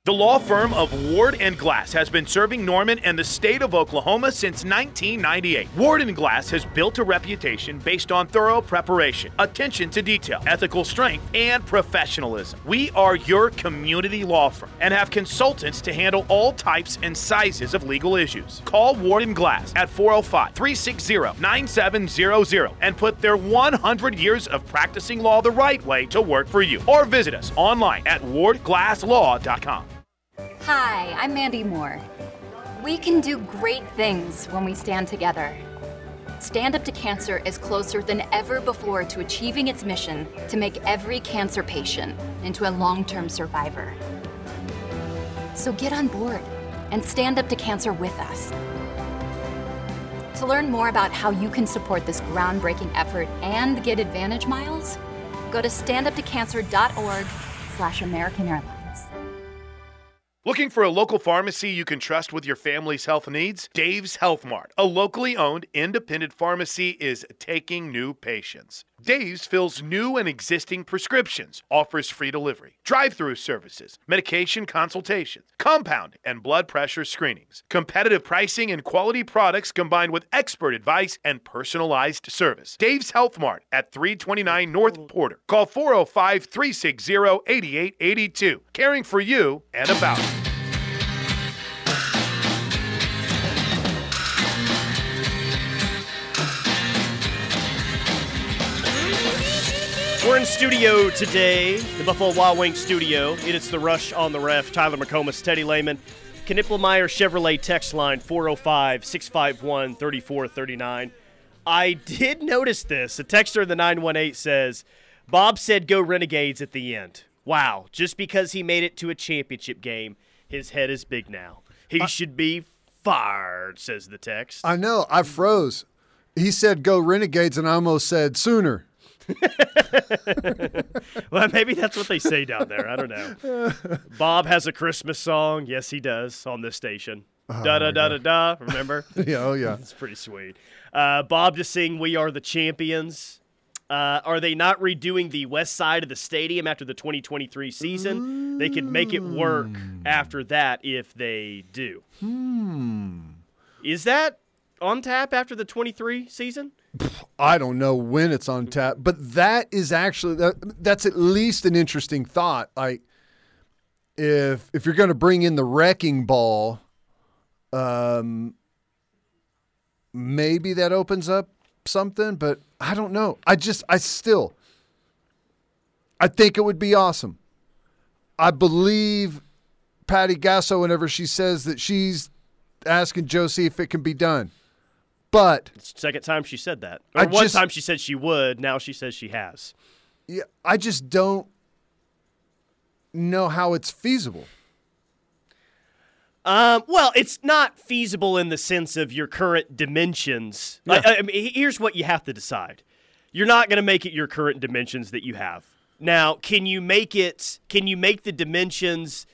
[SPEAKER 16] The law firm of Ward and Glass has been serving Norman and the state of Oklahoma since 1998. Ward and Glass has built a reputation based on thorough preparation, attention to detail, ethical strength, and professionalism. We are your community law firm and have consultants to handle all types and sizes of legal issues. Call Ward and Glass at 405-360-9700 and put their 100 years of practicing law the right way to work for you. Or visit us online at wardglasslaw.com.
[SPEAKER 23] Hi, I'm Mandy Moore. We can do great things when we stand together. Stand Up to Cancer is closer than ever before to achieving its mission to make every cancer patient into a long term survivor. So get on board and stand up to cancer with us. To learn more about how you can support this groundbreaking effort and get Advantage Miles, go to standuptocancer.org slash American Airlines.
[SPEAKER 16] Looking for a local pharmacy you can trust with your family's health needs? Dave's Health Mart, a locally owned independent pharmacy, is taking new patients. Dave's fills new and existing prescriptions, offers free delivery, drive through services, medication consultations, compound and blood pressure screenings, competitive pricing and quality products combined with expert advice and personalized service. Dave's Health Mart at 329 North Porter. Call 405 360 8882. Caring for you and about you.
[SPEAKER 4] We're in studio today, the Buffalo Wild Wings studio. It is the Rush on the Ref. Tyler McComas, Teddy Lehman, Knippelmeyer Chevrolet text line 405 651 3439. I did notice this. A texter in the 918 says, Bob said go Renegades at the end. Wow, just because he made it to a championship game, his head is big now. He should be fired, says the text.
[SPEAKER 3] I know. I froze. He said go Renegades, and I almost said sooner.
[SPEAKER 4] well, maybe that's what they say down there. I don't know. Bob has a Christmas song. Yes, he does on this station.
[SPEAKER 3] Oh,
[SPEAKER 4] da da da da da. Remember?
[SPEAKER 3] Yeah, oh, yeah.
[SPEAKER 4] it's pretty sweet. Uh, Bob just sing "We Are the Champions." Uh, are they not redoing the west side of the stadium after the 2023 season? They could make it work after that if they do.
[SPEAKER 3] Hmm.
[SPEAKER 4] Is that on tap after the 23 season?
[SPEAKER 3] I don't know when it's on tap, but that is actually that, that's at least an interesting thought. Like if if you're going to bring in the wrecking ball, um, maybe that opens up something. But I don't know. I just I still I think it would be awesome. I believe Patty Gasso whenever she says that she's asking Joe C if it can be done. But
[SPEAKER 4] second time she said that. Or
[SPEAKER 3] I
[SPEAKER 4] one
[SPEAKER 3] just-
[SPEAKER 4] time she said she would. Now she says she has.
[SPEAKER 3] yeah, I just don't know how it's feasible.
[SPEAKER 4] Um, well, it's not feasible in the sense of your current dimensions. Like, I, I mean, here's what you have to decide. You're not going to make it your current dimensions that you have. Now, can you make it? Can you make the dimensions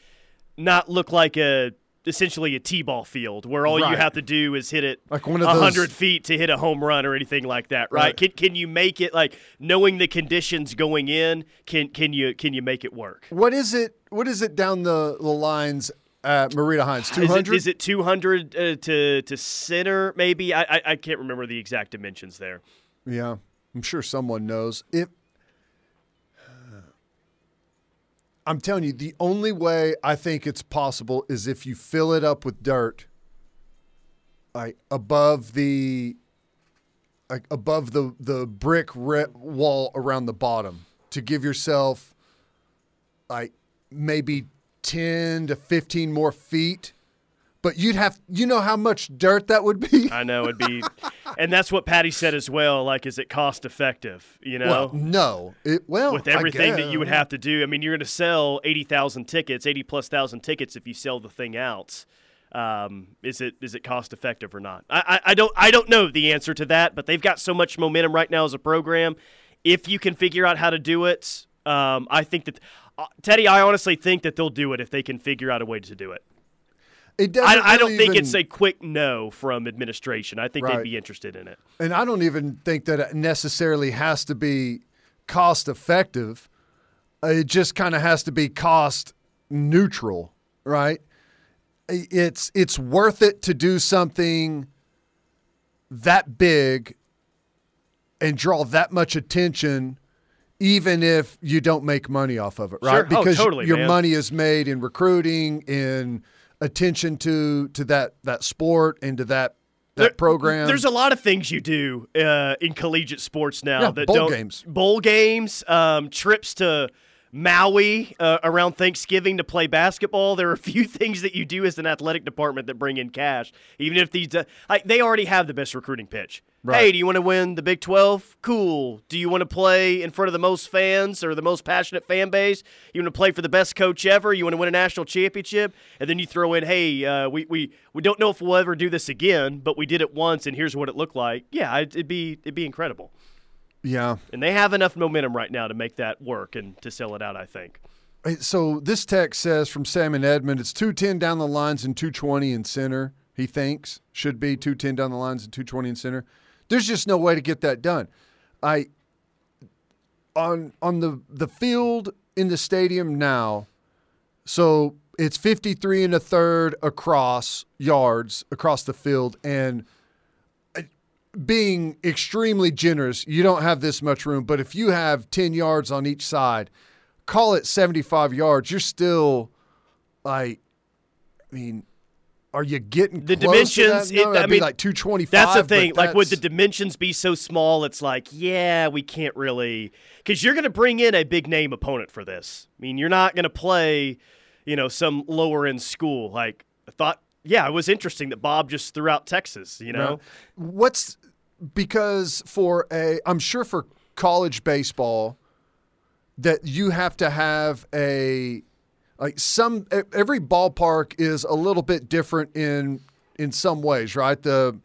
[SPEAKER 4] not look like a essentially a t-ball field where all
[SPEAKER 3] Right.
[SPEAKER 4] you have to do is hit it
[SPEAKER 3] Like one of
[SPEAKER 4] a
[SPEAKER 3] those-
[SPEAKER 4] hundred feet to hit a home run or anything like that, right?
[SPEAKER 3] Right.
[SPEAKER 4] Can can you make it like knowing the conditions going in? Can can you can you make it work?
[SPEAKER 3] What is it? What is it down the, the lines at Marita Hynes? Two
[SPEAKER 4] Is it, it 200 uh, to to center? Maybe I, I I can't remember the exact dimensions there.
[SPEAKER 3] Yeah, I'm sure someone knows. If I'm telling you, the only way I think it's possible is if you fill it up with dirt, like above the, like above the the brick wall around the bottom, to give yourself, like maybe ten to fifteen more feet. But you'd have, you know, how much dirt that would be.
[SPEAKER 4] I know it'd be, and that's what Patty said as well. Like, is it cost effective? You know,
[SPEAKER 3] Well, no. It, well,
[SPEAKER 4] with everything that you would have to do. I mean, you're going to sell eighty thousand tickets, eighty plus thousand tickets if you sell the thing out. Um, is it is it cost effective or not? I, I I don't I don't know the answer to that, but they've got so much momentum right now as a program. If you can figure out how to do it, um, I think that uh, Teddy, I honestly think that they'll do it if they can figure out a way to do it.
[SPEAKER 3] It doesn't
[SPEAKER 4] I, I don't think
[SPEAKER 3] even-
[SPEAKER 4] it's a quick no from administration. I think
[SPEAKER 3] Right.
[SPEAKER 4] they'd be interested in it.
[SPEAKER 3] And I don't even think that it necessarily has to be cost effective. Uh, it just kind of has to be cost neutral, right? It's it's worth it to do something that big and draw that much attention even if you don't make money off of it, right?
[SPEAKER 4] Sure. Oh,
[SPEAKER 3] Because
[SPEAKER 4] totally,
[SPEAKER 3] your
[SPEAKER 4] man.
[SPEAKER 3] money is made in recruiting, in attention to to that that sport and to that that
[SPEAKER 4] There-
[SPEAKER 3] program.
[SPEAKER 4] There's a lot of things you do uh, in collegiate sports now
[SPEAKER 3] Yeah,
[SPEAKER 4] that
[SPEAKER 3] bowl
[SPEAKER 4] don't
[SPEAKER 3] games.
[SPEAKER 4] bowl games, um, trips to Maui uh, around Thanksgiving to play basketball. There are a few things that you do as an athletic department that bring in cash, even if these uh, like they already have the best recruiting pitch.
[SPEAKER 3] Right.
[SPEAKER 4] Hey, do you want to win the Big 12? Cool. Do you want to play in front of the most fans or the most passionate fan base? You want to play for the best coach ever? You want to win a national championship? And then you throw in, hey, uh, we, we, we don't know if we'll ever do this again, but we did it once, and here's what it looked like. Yeah, it'd it'd be it'd be incredible.
[SPEAKER 3] Yeah.
[SPEAKER 4] And they have enough momentum right now to make that work and to sell it out. I think.
[SPEAKER 3] So this text says from Sam and Edmond, it's 210 down the lines and 220 in center. He thinks should be 210 down the lines and 220 in center. There's just no way to get that done. I on on the the field in the stadium now. So it's 53 and a third across yards across the field and being extremely generous, you don't have this much room, but if you have 10 yards on each side, call it 75 yards, you're still like I mean, are you getting
[SPEAKER 4] The dimensions,
[SPEAKER 3] that? No,
[SPEAKER 4] it- I
[SPEAKER 3] be
[SPEAKER 4] mean,
[SPEAKER 3] like 225.
[SPEAKER 4] That's the thing. Like, would the dimensions be so small? It's like, yeah, we can't really, because you're going to bring in a big name opponent for this. I mean, you're not going to play, you know, some lower end school. Like, I thought, yeah, it was interesting that Bob just threw out Texas. You know,
[SPEAKER 3] What's because for a I'm sure for college baseball that you have to have a like some every ballpark is a little bit different in in some ways, right? The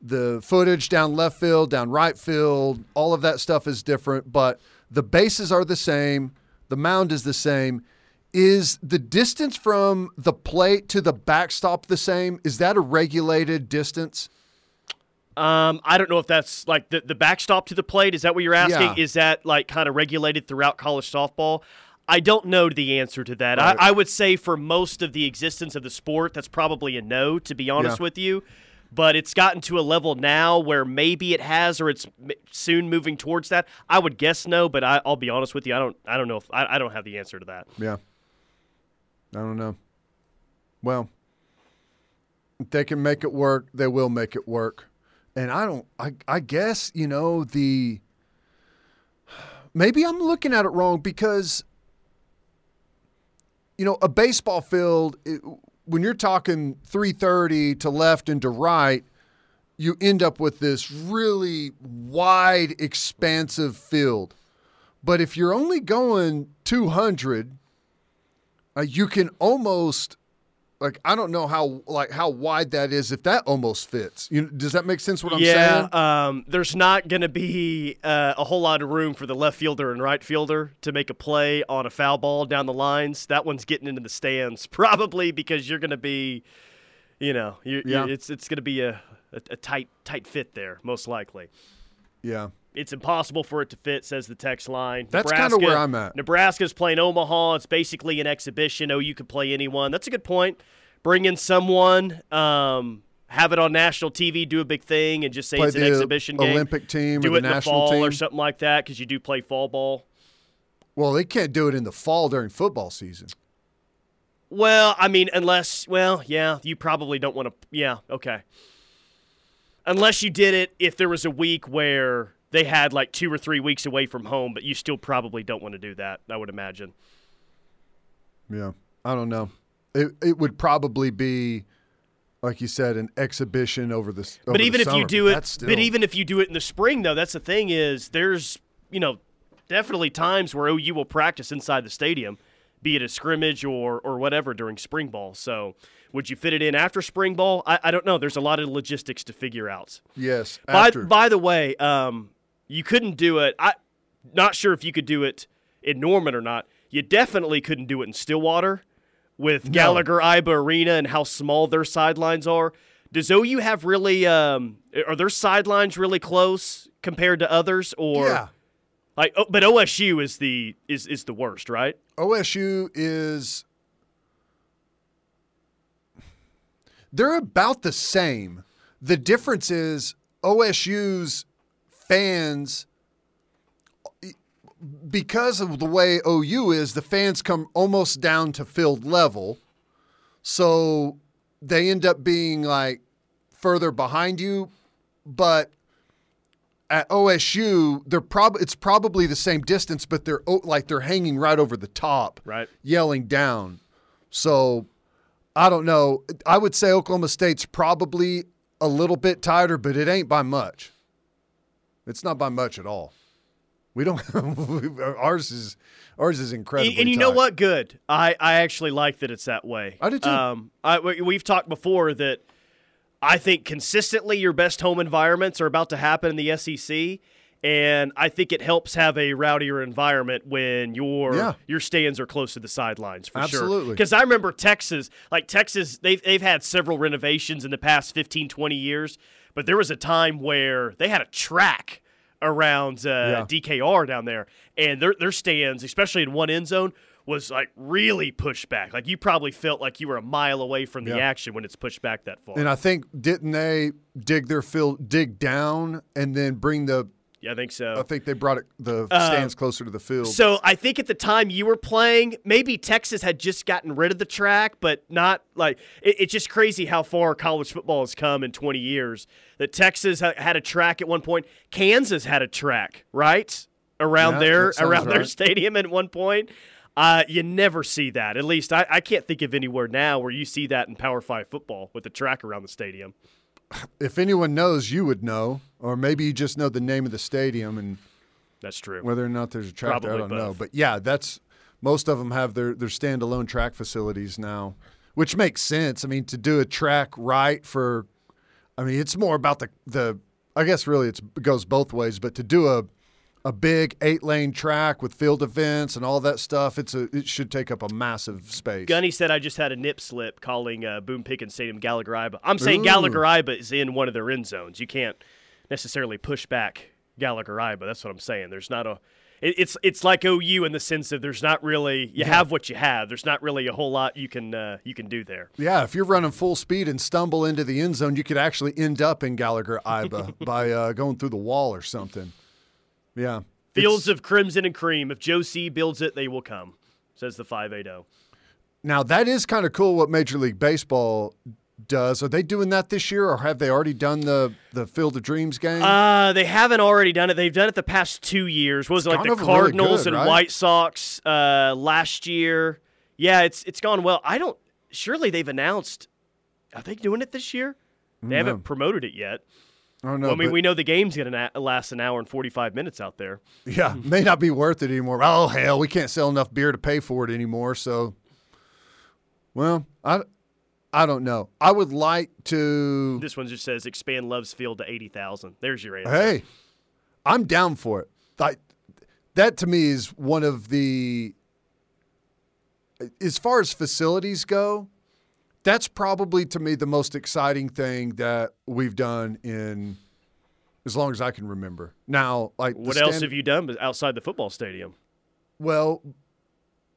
[SPEAKER 3] the footage down left field, down right field, all of that stuff is different, but the bases are the same, the mound is the same. Is the distance from the plate to the backstop the same? Is that a regulated distance?
[SPEAKER 4] Um, I don't know if that's like the, the backstop to the plate. Is that what you're asking?
[SPEAKER 3] Yeah.
[SPEAKER 4] Is that like kind of regulated throughout college softball? I don't know the answer to that.
[SPEAKER 3] Right.
[SPEAKER 4] I, I would say for most of the existence of the sport, that's probably a no, to be honest
[SPEAKER 3] Yeah.
[SPEAKER 4] with you. But it's gotten to a level now where maybe it has, or it's soon moving towards that. I would guess no, but I, I'll be honest with you. I don't. I don't know if I, I don't have the answer to that.
[SPEAKER 3] Yeah. I don't know. Well, if they can make it work, they will make it work. And I don't I I guess, you know, the maybe I'm looking at it wrong because you know, a baseball field it, when you're talking 330 to left and to right, you end up with this really wide expansive field. But if you're only going 200, uh, you can almost like I don't know how like how wide that is if that almost fits. You does that make sense? What I'm
[SPEAKER 4] yeah,
[SPEAKER 3] saying?
[SPEAKER 4] um, there's not going to be uh, a whole lot of room for the left fielder and right fielder to make a play on a foul ball down the lines. That one's getting into the stands probably because you're going to be, you know, you're,
[SPEAKER 3] Yeah.
[SPEAKER 4] you're- it's it's going to be a, a, a tight tight fit there most likely.
[SPEAKER 3] Yeah.
[SPEAKER 4] It's impossible for it to fit, says the text line.
[SPEAKER 3] That's kinda
[SPEAKER 4] Nebraska-
[SPEAKER 3] where I'm at.
[SPEAKER 4] Nebraska's playing Omaha. It's basically an exhibition. Oh, you could play anyone. That's a good point. Bring in someone, um, have it on national TV, do a big thing, and just say
[SPEAKER 3] Play
[SPEAKER 4] it's an exhibition game.
[SPEAKER 3] Olympic team or
[SPEAKER 4] do
[SPEAKER 3] the
[SPEAKER 4] it in the
[SPEAKER 3] national
[SPEAKER 4] fall or something like that because you do play fall ball.
[SPEAKER 3] Well, they can't do it in the fall during football season.
[SPEAKER 4] Well, I mean, unless, well, yeah, you probably don't want to. Yeah, okay. Unless you did it if there was a week where they had like two or three weeks away from home, but you still probably don't want to do that, I would imagine.
[SPEAKER 3] Yeah, I don't know. It it would probably be, like you said, an exhibition over the. s-
[SPEAKER 4] but
[SPEAKER 3] over the
[SPEAKER 4] even if
[SPEAKER 3] summer,
[SPEAKER 4] you do it,
[SPEAKER 3] still,
[SPEAKER 4] but even if you do it in the spring, though, that's the thing is there's you know definitely times where OU will practice inside the stadium, be it a scrimmage or or whatever during spring ball. So would you fit it in after spring ball? I, I don't know. There's a lot of logistics to figure out.
[SPEAKER 3] yes,
[SPEAKER 4] By,
[SPEAKER 3] after
[SPEAKER 4] by the way, um, you couldn't do it. I not sure if you could do it in Norman or not. You definitely couldn't do it in Stillwater with
[SPEAKER 3] No.
[SPEAKER 4] Gallagher Iba Arena and how small their sidelines are. Does OU have really? Um, are their sidelines really close compared to others, or
[SPEAKER 3] Yeah.
[SPEAKER 4] like? Oh, but OSU is the is is the worst, right?
[SPEAKER 3] OSU is. They're about the same. The difference is OSU's fans, because of the way OU is, the fans come almost down to field level. So they end up being like further behind you. But at OSU, they're prob- it's probably the same distance, but they're o- like they're hanging right over the top,
[SPEAKER 4] Right.
[SPEAKER 3] yelling down. So I don't know. I would say Oklahoma State's probably a little bit tighter, but it ain't by much. It's not by much at all. We don't. ours is ours is incredible.
[SPEAKER 4] and you know what? Good. I, I actually like that it's that way.
[SPEAKER 3] I do too.
[SPEAKER 4] Um, I, we- we've talked before that I think consistently your best home environments are about to happen in the SEC. And I think it helps have a rowdier environment when your
[SPEAKER 3] Yeah.
[SPEAKER 4] your stands are close to the sidelines for sure.
[SPEAKER 3] Absolutely.
[SPEAKER 4] Because I remember Texas, like Texas, they've they've had several renovations in the past 15, 20 years, but there was a time where they had a track around uh,
[SPEAKER 3] Yeah.
[SPEAKER 4] DKR down there, and their their stands, especially in one end zone, was like really pushed back. Like you probably felt like you were a mile away from the
[SPEAKER 3] Yeah.
[SPEAKER 4] action when it's pushed back that far.
[SPEAKER 3] And I think didn't they dig their field, dig down, and then bring the?
[SPEAKER 4] Yeah, I think so.
[SPEAKER 3] I think they brought it, the
[SPEAKER 4] Uh,
[SPEAKER 3] stands closer to the field.
[SPEAKER 4] So I think at the time you were playing, maybe Texas had just gotten rid of the track, but not like it, it's just crazy how far college football has come in 20 years. That Texas ha- had a track at one point, Kansas had a track right around
[SPEAKER 3] Yeah,
[SPEAKER 4] their around their stadium at one point. Uh, you never see that. At least I, I can't think of anywhere now where you see that in Power Five football with a track around the stadium.
[SPEAKER 3] if anyone knows, you would know, or maybe you just know the name of the stadium and
[SPEAKER 4] That's true.
[SPEAKER 3] whether or not there's a track there. I don't know, but yeah, that's most of them have their their standalone track facilities now, which makes sense. I mean, to do a track right for, I mean, it's more about the the. I guess really it's, it goes both ways, but to do a a big eight lane track with field events and all that stuff, it's a it should take up a massive space.
[SPEAKER 4] Gunny said I just had a nip slip calling uh, Boone Pickens Stadium Gallagher Iba. I'm saying
[SPEAKER 3] Ooh.
[SPEAKER 4] Gallagher Iba is in one of their end zones. You can't necessarily push back Gallagher Iba. That's what I'm saying. There's not a. It, it's it's like OU in the sense of there's not really you
[SPEAKER 3] Yeah.
[SPEAKER 4] have what you have. There's not really a whole lot you can uh, you can do there.
[SPEAKER 3] Yeah, if you're running full speed and stumble into the end zone, you could actually end up in Gallagher Iba by uh, going through the wall or something. Yeah.
[SPEAKER 4] Fields of crimson and cream. If Joe C builds it, they will come. Says the five eight zero.
[SPEAKER 3] Now that is kind of cool what Major League Baseball does. Are they doing that this year, or have they already done the the Field of Dreams game?
[SPEAKER 4] Uh, they haven't already done it. They've done it the past two years. What was it like the
[SPEAKER 3] over really
[SPEAKER 4] Cardinals
[SPEAKER 3] good,
[SPEAKER 4] and
[SPEAKER 3] right?
[SPEAKER 4] White Sox uh, last year? Yeah, it's it's gone well. I don't. Surely they've announced. Are they doing it this year? They
[SPEAKER 3] No.
[SPEAKER 4] haven't promoted it yet.
[SPEAKER 3] I don't know.
[SPEAKER 4] Well, I mean,
[SPEAKER 3] but-
[SPEAKER 4] we know the game's going to last an hour and forty five minutes out there.
[SPEAKER 3] yeah, may not be worth it anymore. Oh hell, we can't sell enough beer to pay for it anymore. So, well, I I don't know. I would like to.
[SPEAKER 4] This one just says expand Love's Field to eighty thousand. There's your answer.
[SPEAKER 3] Hey, I'm down for it. Like, that to me is one of the. As far as facilities go, that's probably to me the most exciting thing that we've done in as long as I can remember. Now, like
[SPEAKER 4] What else
[SPEAKER 3] stand-
[SPEAKER 4] have you done outside the football stadium?
[SPEAKER 3] Well,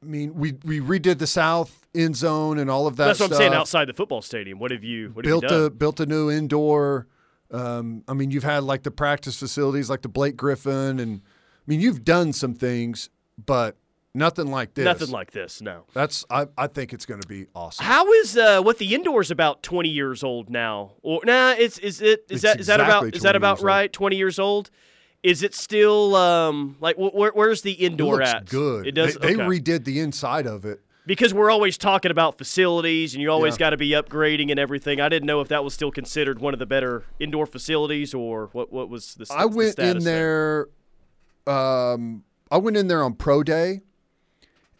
[SPEAKER 3] I mean, we we redid the south end zone and all of that.
[SPEAKER 4] That's what I'm saying. Outside the football stadium, what have you what
[SPEAKER 3] built
[SPEAKER 4] have you done?
[SPEAKER 3] a built a new indoor. Um, I mean, you've had like the practice facilities, like the Blake Griffin, and I mean, you've done some things, but nothing like this.
[SPEAKER 4] Nothing like this. No.
[SPEAKER 3] That's I, I think it's going to be awesome.
[SPEAKER 4] How is uh, what the indoors about twenty years old now? Or nah, it's is it is
[SPEAKER 3] It's
[SPEAKER 4] that is that about is that about
[SPEAKER 3] years old.
[SPEAKER 4] right? Twenty years old. Is it still um like wh- where, where's the
[SPEAKER 3] It
[SPEAKER 4] indoor
[SPEAKER 3] looks
[SPEAKER 4] at?
[SPEAKER 3] good.
[SPEAKER 4] It does.
[SPEAKER 3] They, they redid the inside of it.
[SPEAKER 4] Because we're always talking about facilities and you always
[SPEAKER 3] Yeah.
[SPEAKER 4] got to be upgrading and everything. I didn't know if that was still considered one of the better indoor facilities or what. What was the?
[SPEAKER 3] I
[SPEAKER 4] the
[SPEAKER 3] went in
[SPEAKER 4] status
[SPEAKER 3] there. Um, I went in there on pro day,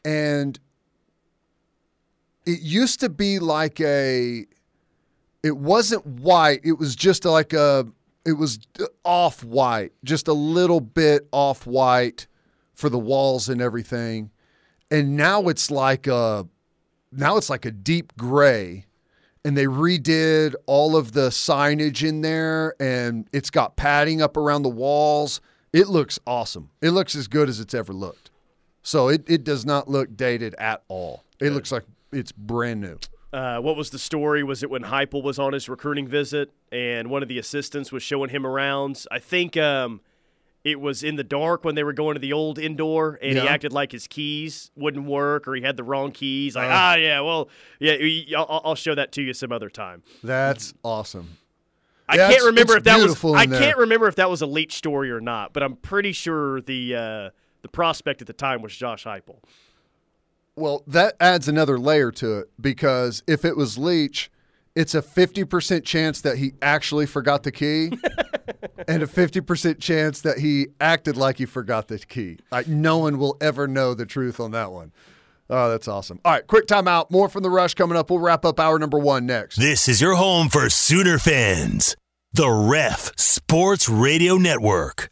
[SPEAKER 3] and it used to be like a. It wasn't white. It was just like a. It was off white, just a little bit off white for the walls and everything, and now it's like a. Now it's like a deep gray and they redid all of the signage in there and it's got padding up around the walls. It looks awesome. It looks as good as it's ever looked. So it, it does not look dated at all. It looks like it's brand new.
[SPEAKER 4] Uh, what was the story? Was it when Heupel was on his recruiting visit and one of the assistants was showing him around? I think um, it was in the dark when they were going to the old indoor, and he acted like his keys wouldn't work or he had the wrong keys. Like,
[SPEAKER 3] Uh.
[SPEAKER 4] ah, yeah, well, yeah, I'll, I'll show that to you some other time.
[SPEAKER 3] That's awesome.
[SPEAKER 4] I
[SPEAKER 3] Yeah,
[SPEAKER 4] can't remember if that was. I
[SPEAKER 3] there.
[SPEAKER 4] can't remember if that was a leaked story or not, but I'm pretty sure the uh, the prospect at the time was Josh Heupel.
[SPEAKER 3] Well, that adds another layer to it because if it was Leach, it's a 50% chance that he actually forgot the key and a 50% chance that he acted like he forgot the key. Like no one will ever know the truth on that one. Oh, that's awesome. All right, quick timeout. More from the rush coming up. We'll wrap up hour number one next.
[SPEAKER 18] This is your home for Sooner fans. The Ref Sports Radio Network.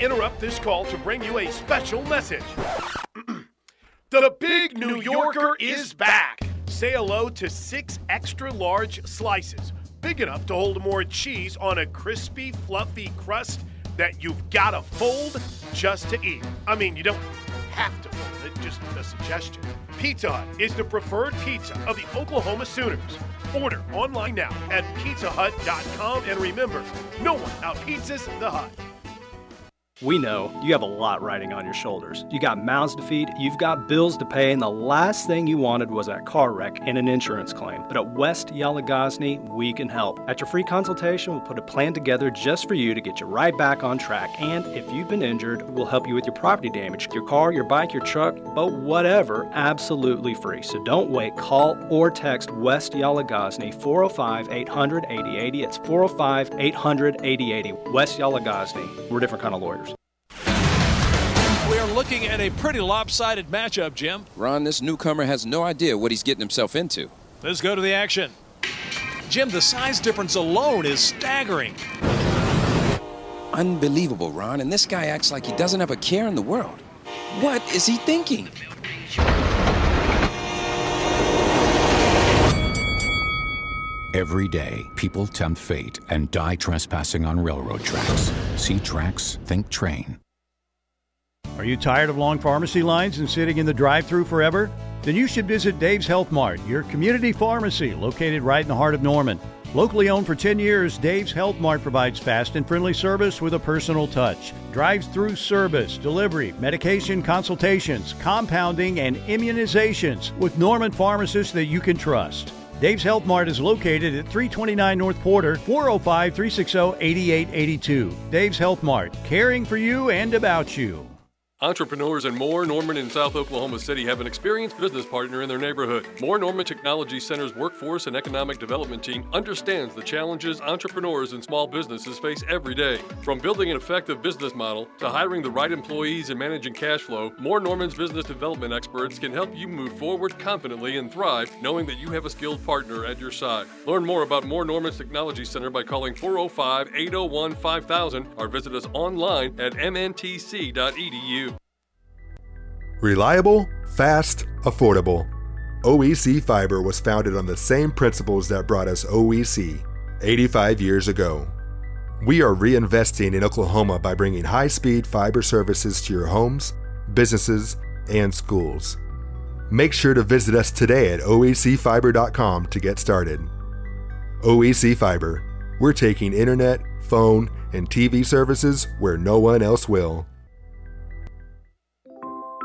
[SPEAKER 16] Interrupt this call to bring you a special message. the Big New Yorker is back. Say hello to six extra large slices, big enough to hold more cheese on a crispy, fluffy crust that you've got to fold just to eat. I mean, you don't have to fold it, just a suggestion. Pizza Hut is the preferred pizza of the Oklahoma Sooners. Order online now at pizzahut.com and remember, no one outpizzas the Hut.
[SPEAKER 24] We know you have a lot riding on your shoulders. You got mouths to feed, you've got bills to pay, and the last thing you wanted was that car wreck and an insurance claim. But at West Yalagazni, we can help. At your free consultation, we'll put a plan together just for you to get you right back on track. And if you've been injured, we'll help you with your property damage. Your car, your bike, your truck, boat, whatever, absolutely free. So don't wait. Call or text West Yalagazni 405 800 8080. It's 405 800 8080. West Yalagazni. We're a different kind of lawyers.
[SPEAKER 25] We are looking at a pretty lopsided matchup, Jim.
[SPEAKER 26] Ron, this newcomer has no idea what he's getting himself into.
[SPEAKER 25] Let's go to the action. Jim, the size difference alone is staggering.
[SPEAKER 26] Unbelievable, Ron, and this guy acts like he doesn't have a care in the world. What is he thinking?
[SPEAKER 27] Every day, people tempt fate and die trespassing on railroad tracks. See tracks, think train.
[SPEAKER 28] Are you tired of long pharmacy lines and sitting in the drive through forever? Then you should visit Dave's Health Mart, your community pharmacy located right in the heart of Norman. Locally owned for 10 years, Dave's Health Mart provides fast and friendly service with a personal touch. Drives through service, delivery, medication consultations, compounding, and immunizations with Norman pharmacists that you can trust. Dave's Health Mart is located at 329 North Porter, 405 360 8882. Dave's Health Mart, caring for you and about you.
[SPEAKER 29] Entrepreneurs and Moore Norman in South Oklahoma City have an experienced business partner in their neighborhood. Moore Norman Technology Center's workforce and economic development team understands the challenges entrepreneurs and small businesses face every day. From building an effective business model to hiring the right employees and managing cash flow, Moore Norman's business development experts can help you move forward confidently and thrive knowing that you have a skilled partner at your side. Learn more about Moore Norman's Technology Center by calling 405 801 5000 or visit us online at mntc.edu.
[SPEAKER 30] Reliable, fast, affordable. OEC Fiber was founded on the same principles that brought us OEC 85 years ago. We are reinvesting in Oklahoma by bringing high speed fiber services to your homes, businesses, and schools. Make sure to visit us today at oecfiber.com to get started. OEC Fiber, we're taking internet, phone, and TV services where no one else will.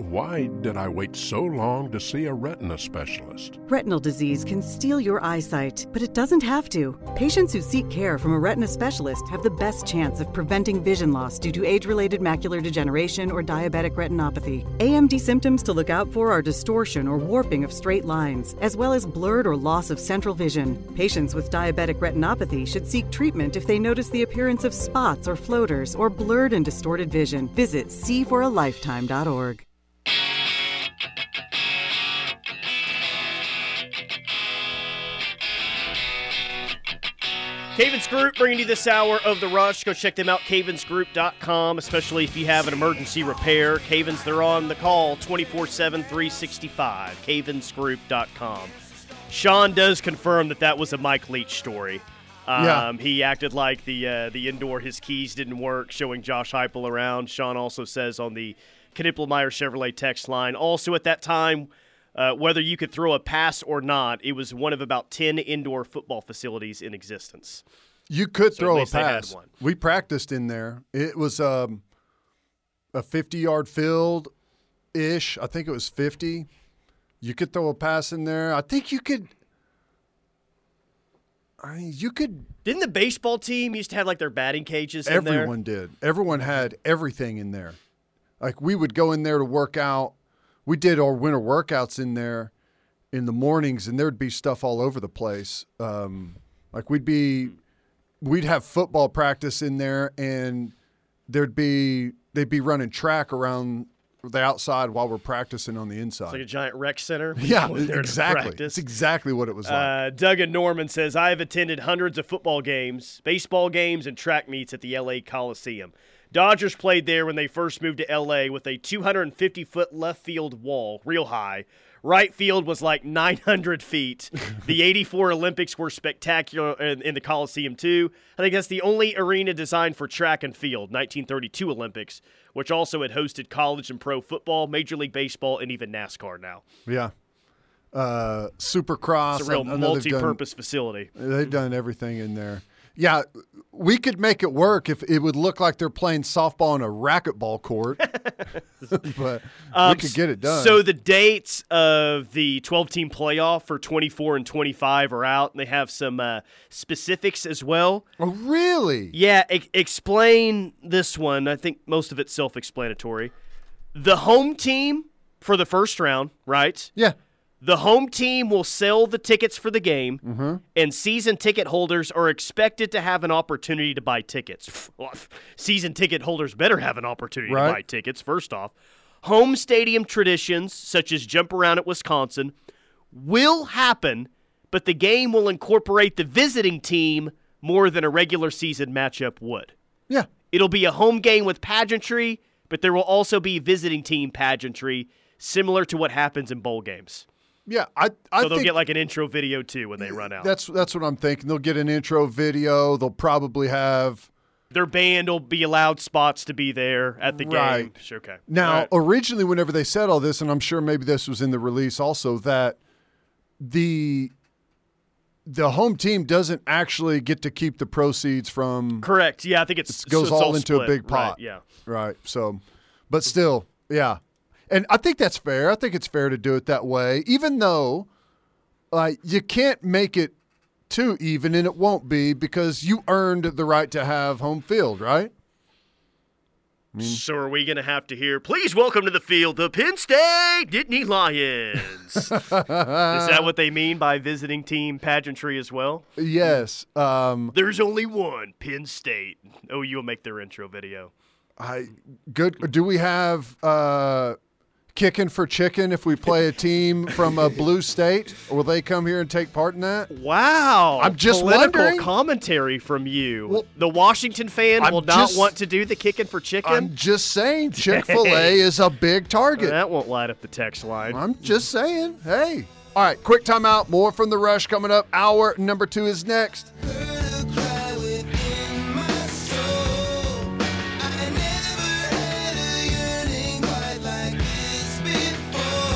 [SPEAKER 31] Why did I wait so long to see a retina specialist?
[SPEAKER 32] Retinal disease can steal your eyesight, but it doesn't have to. Patients who seek care from a retina specialist have the best chance of preventing vision loss due to age related macular degeneration or diabetic retinopathy. AMD symptoms to look out for are distortion or warping of straight lines, as well as blurred or loss of central vision. Patients with diabetic retinopathy should seek treatment if they notice the appearance of spots or floaters or blurred and distorted vision. Visit seeforalifetime.org.
[SPEAKER 4] Cavens Group bringing you this hour of the rush. Go check them out, cavensgroup.com, especially if you have an emergency repair. Cavens, they're on the call 24 7, 365. Cavensgroup.com. Sean does confirm that that was a Mike Leach story. Um,
[SPEAKER 3] Yeah.
[SPEAKER 4] He acted like the uh, the indoor his keys didn't work, showing Josh Heupel around. Sean also says on the Knippelmeyer Chevrolet text line. Also at that time, uh, whether you could throw a pass or not, it was one of about ten indoor football facilities in existence.
[SPEAKER 3] You could
[SPEAKER 4] So
[SPEAKER 3] throw a
[SPEAKER 4] least they had
[SPEAKER 3] pass.
[SPEAKER 4] one.
[SPEAKER 3] We practiced in there. It was um, a 50 yard field ish. I think it was 50. You could throw a pass in there. I think you could. I mean, you could.
[SPEAKER 4] Didn't the baseball team used to have like their batting cages in there?
[SPEAKER 3] Everyone did. Everyone had everything in there. Like we would go in there to work out. We did our winter workouts in there in the mornings, and there'd be stuff all over the place. Um, like we'd be, we'd have football practice in there, and there'd be they'd be running track around the outside while we're practicing on the inside.
[SPEAKER 4] It's like a giant rec center.
[SPEAKER 3] yeah,
[SPEAKER 4] Going there to
[SPEAKER 3] exactly. It's exactly what it was like.
[SPEAKER 4] Uh, Doug and Norman says, I have attended hundreds of football games, baseball games, and track meets at the LA Coliseum. Dodgers played there when they first moved to LA with a 250 foot left field wall, real high. Right field was like 900 feet. the 84 Olympics were spectacular in, in the Coliseum, too. I think that's the only arena designed for track and field, 1932 Olympics, which also had hosted college and pro football, Major League Baseball, and even NASCAR now.
[SPEAKER 3] Yeah. Uh, Supercross.
[SPEAKER 4] It's a real
[SPEAKER 3] I know done-
[SPEAKER 4] multi purpose facility.
[SPEAKER 3] They've done everything in there. Yeah, we could make it work if it would look like they're playing softball on a racquetball court. but
[SPEAKER 4] Um,
[SPEAKER 3] we could get it done.
[SPEAKER 4] So the dates of the 12 team playoff for 24 and 25 are out, and they have some uh, specifics as well.
[SPEAKER 3] Oh, really?
[SPEAKER 4] Yeah, e- explain this one. I think most of it's self explanatory. The home team for the first round, right?
[SPEAKER 3] Yeah.
[SPEAKER 4] The home team will sell the tickets for the game,
[SPEAKER 3] Mm-hmm.
[SPEAKER 4] and season ticket holders are expected to have an opportunity to buy tickets. Season ticket holders better have an opportunity
[SPEAKER 3] Right.
[SPEAKER 4] to buy tickets, first off. Home stadium traditions, such as jump around at Wisconsin, will happen, but the game will incorporate the visiting team more than a regular season matchup would.
[SPEAKER 3] Yeah.
[SPEAKER 4] It'll be a home game with pageantry, but there will also be visiting team pageantry, similar to what happens in bowl games.
[SPEAKER 3] Yeah, I I
[SPEAKER 4] so they'll get like an intro video too when they run out.
[SPEAKER 3] that's that's what I'm thinking. They'll get an intro video. They'll probably have
[SPEAKER 4] Their band will be allowed spots to be there at the game. Sure, Okay.
[SPEAKER 3] Now,
[SPEAKER 4] All right.
[SPEAKER 3] originally, whenever they said all this, and I'm sure maybe this was in the release also, that the the home team doesn't actually get to keep the proceeds from
[SPEAKER 4] correct. Yeah, I think it's
[SPEAKER 3] it goes
[SPEAKER 4] so it's
[SPEAKER 3] all, into a big
[SPEAKER 4] Right,
[SPEAKER 3] pot.
[SPEAKER 4] yeah.
[SPEAKER 3] Right. So, but still, yeah. And I think that's fair. I think it's fair to do it that way, even though like you can't make it too even, and it won't be because you earned the right to have home field, right?
[SPEAKER 4] So are we going to have to hear? Please welcome to the field the Penn State Nittany Lions. Is that what they mean by visiting team pageantry as well?
[SPEAKER 3] Yes. Um,
[SPEAKER 4] There's only one Penn State. Oh, you'll make their intro video.
[SPEAKER 3] I good. Do we have uh, kicking for chicken if we play a team from a blue state? Will they come here and take part in that?
[SPEAKER 4] Wow.
[SPEAKER 3] I'm just
[SPEAKER 4] Political
[SPEAKER 3] wondering.
[SPEAKER 4] commentary from you. the Washington fan
[SPEAKER 3] I'm
[SPEAKER 4] will not want to do the kicking for chicken.
[SPEAKER 3] I'm just saying, Chick Fil A is a big target.
[SPEAKER 4] That won't light up the text line.
[SPEAKER 3] I'm just saying. Hey. All right, quick timeout. More from the rush coming up. Hour number two is next.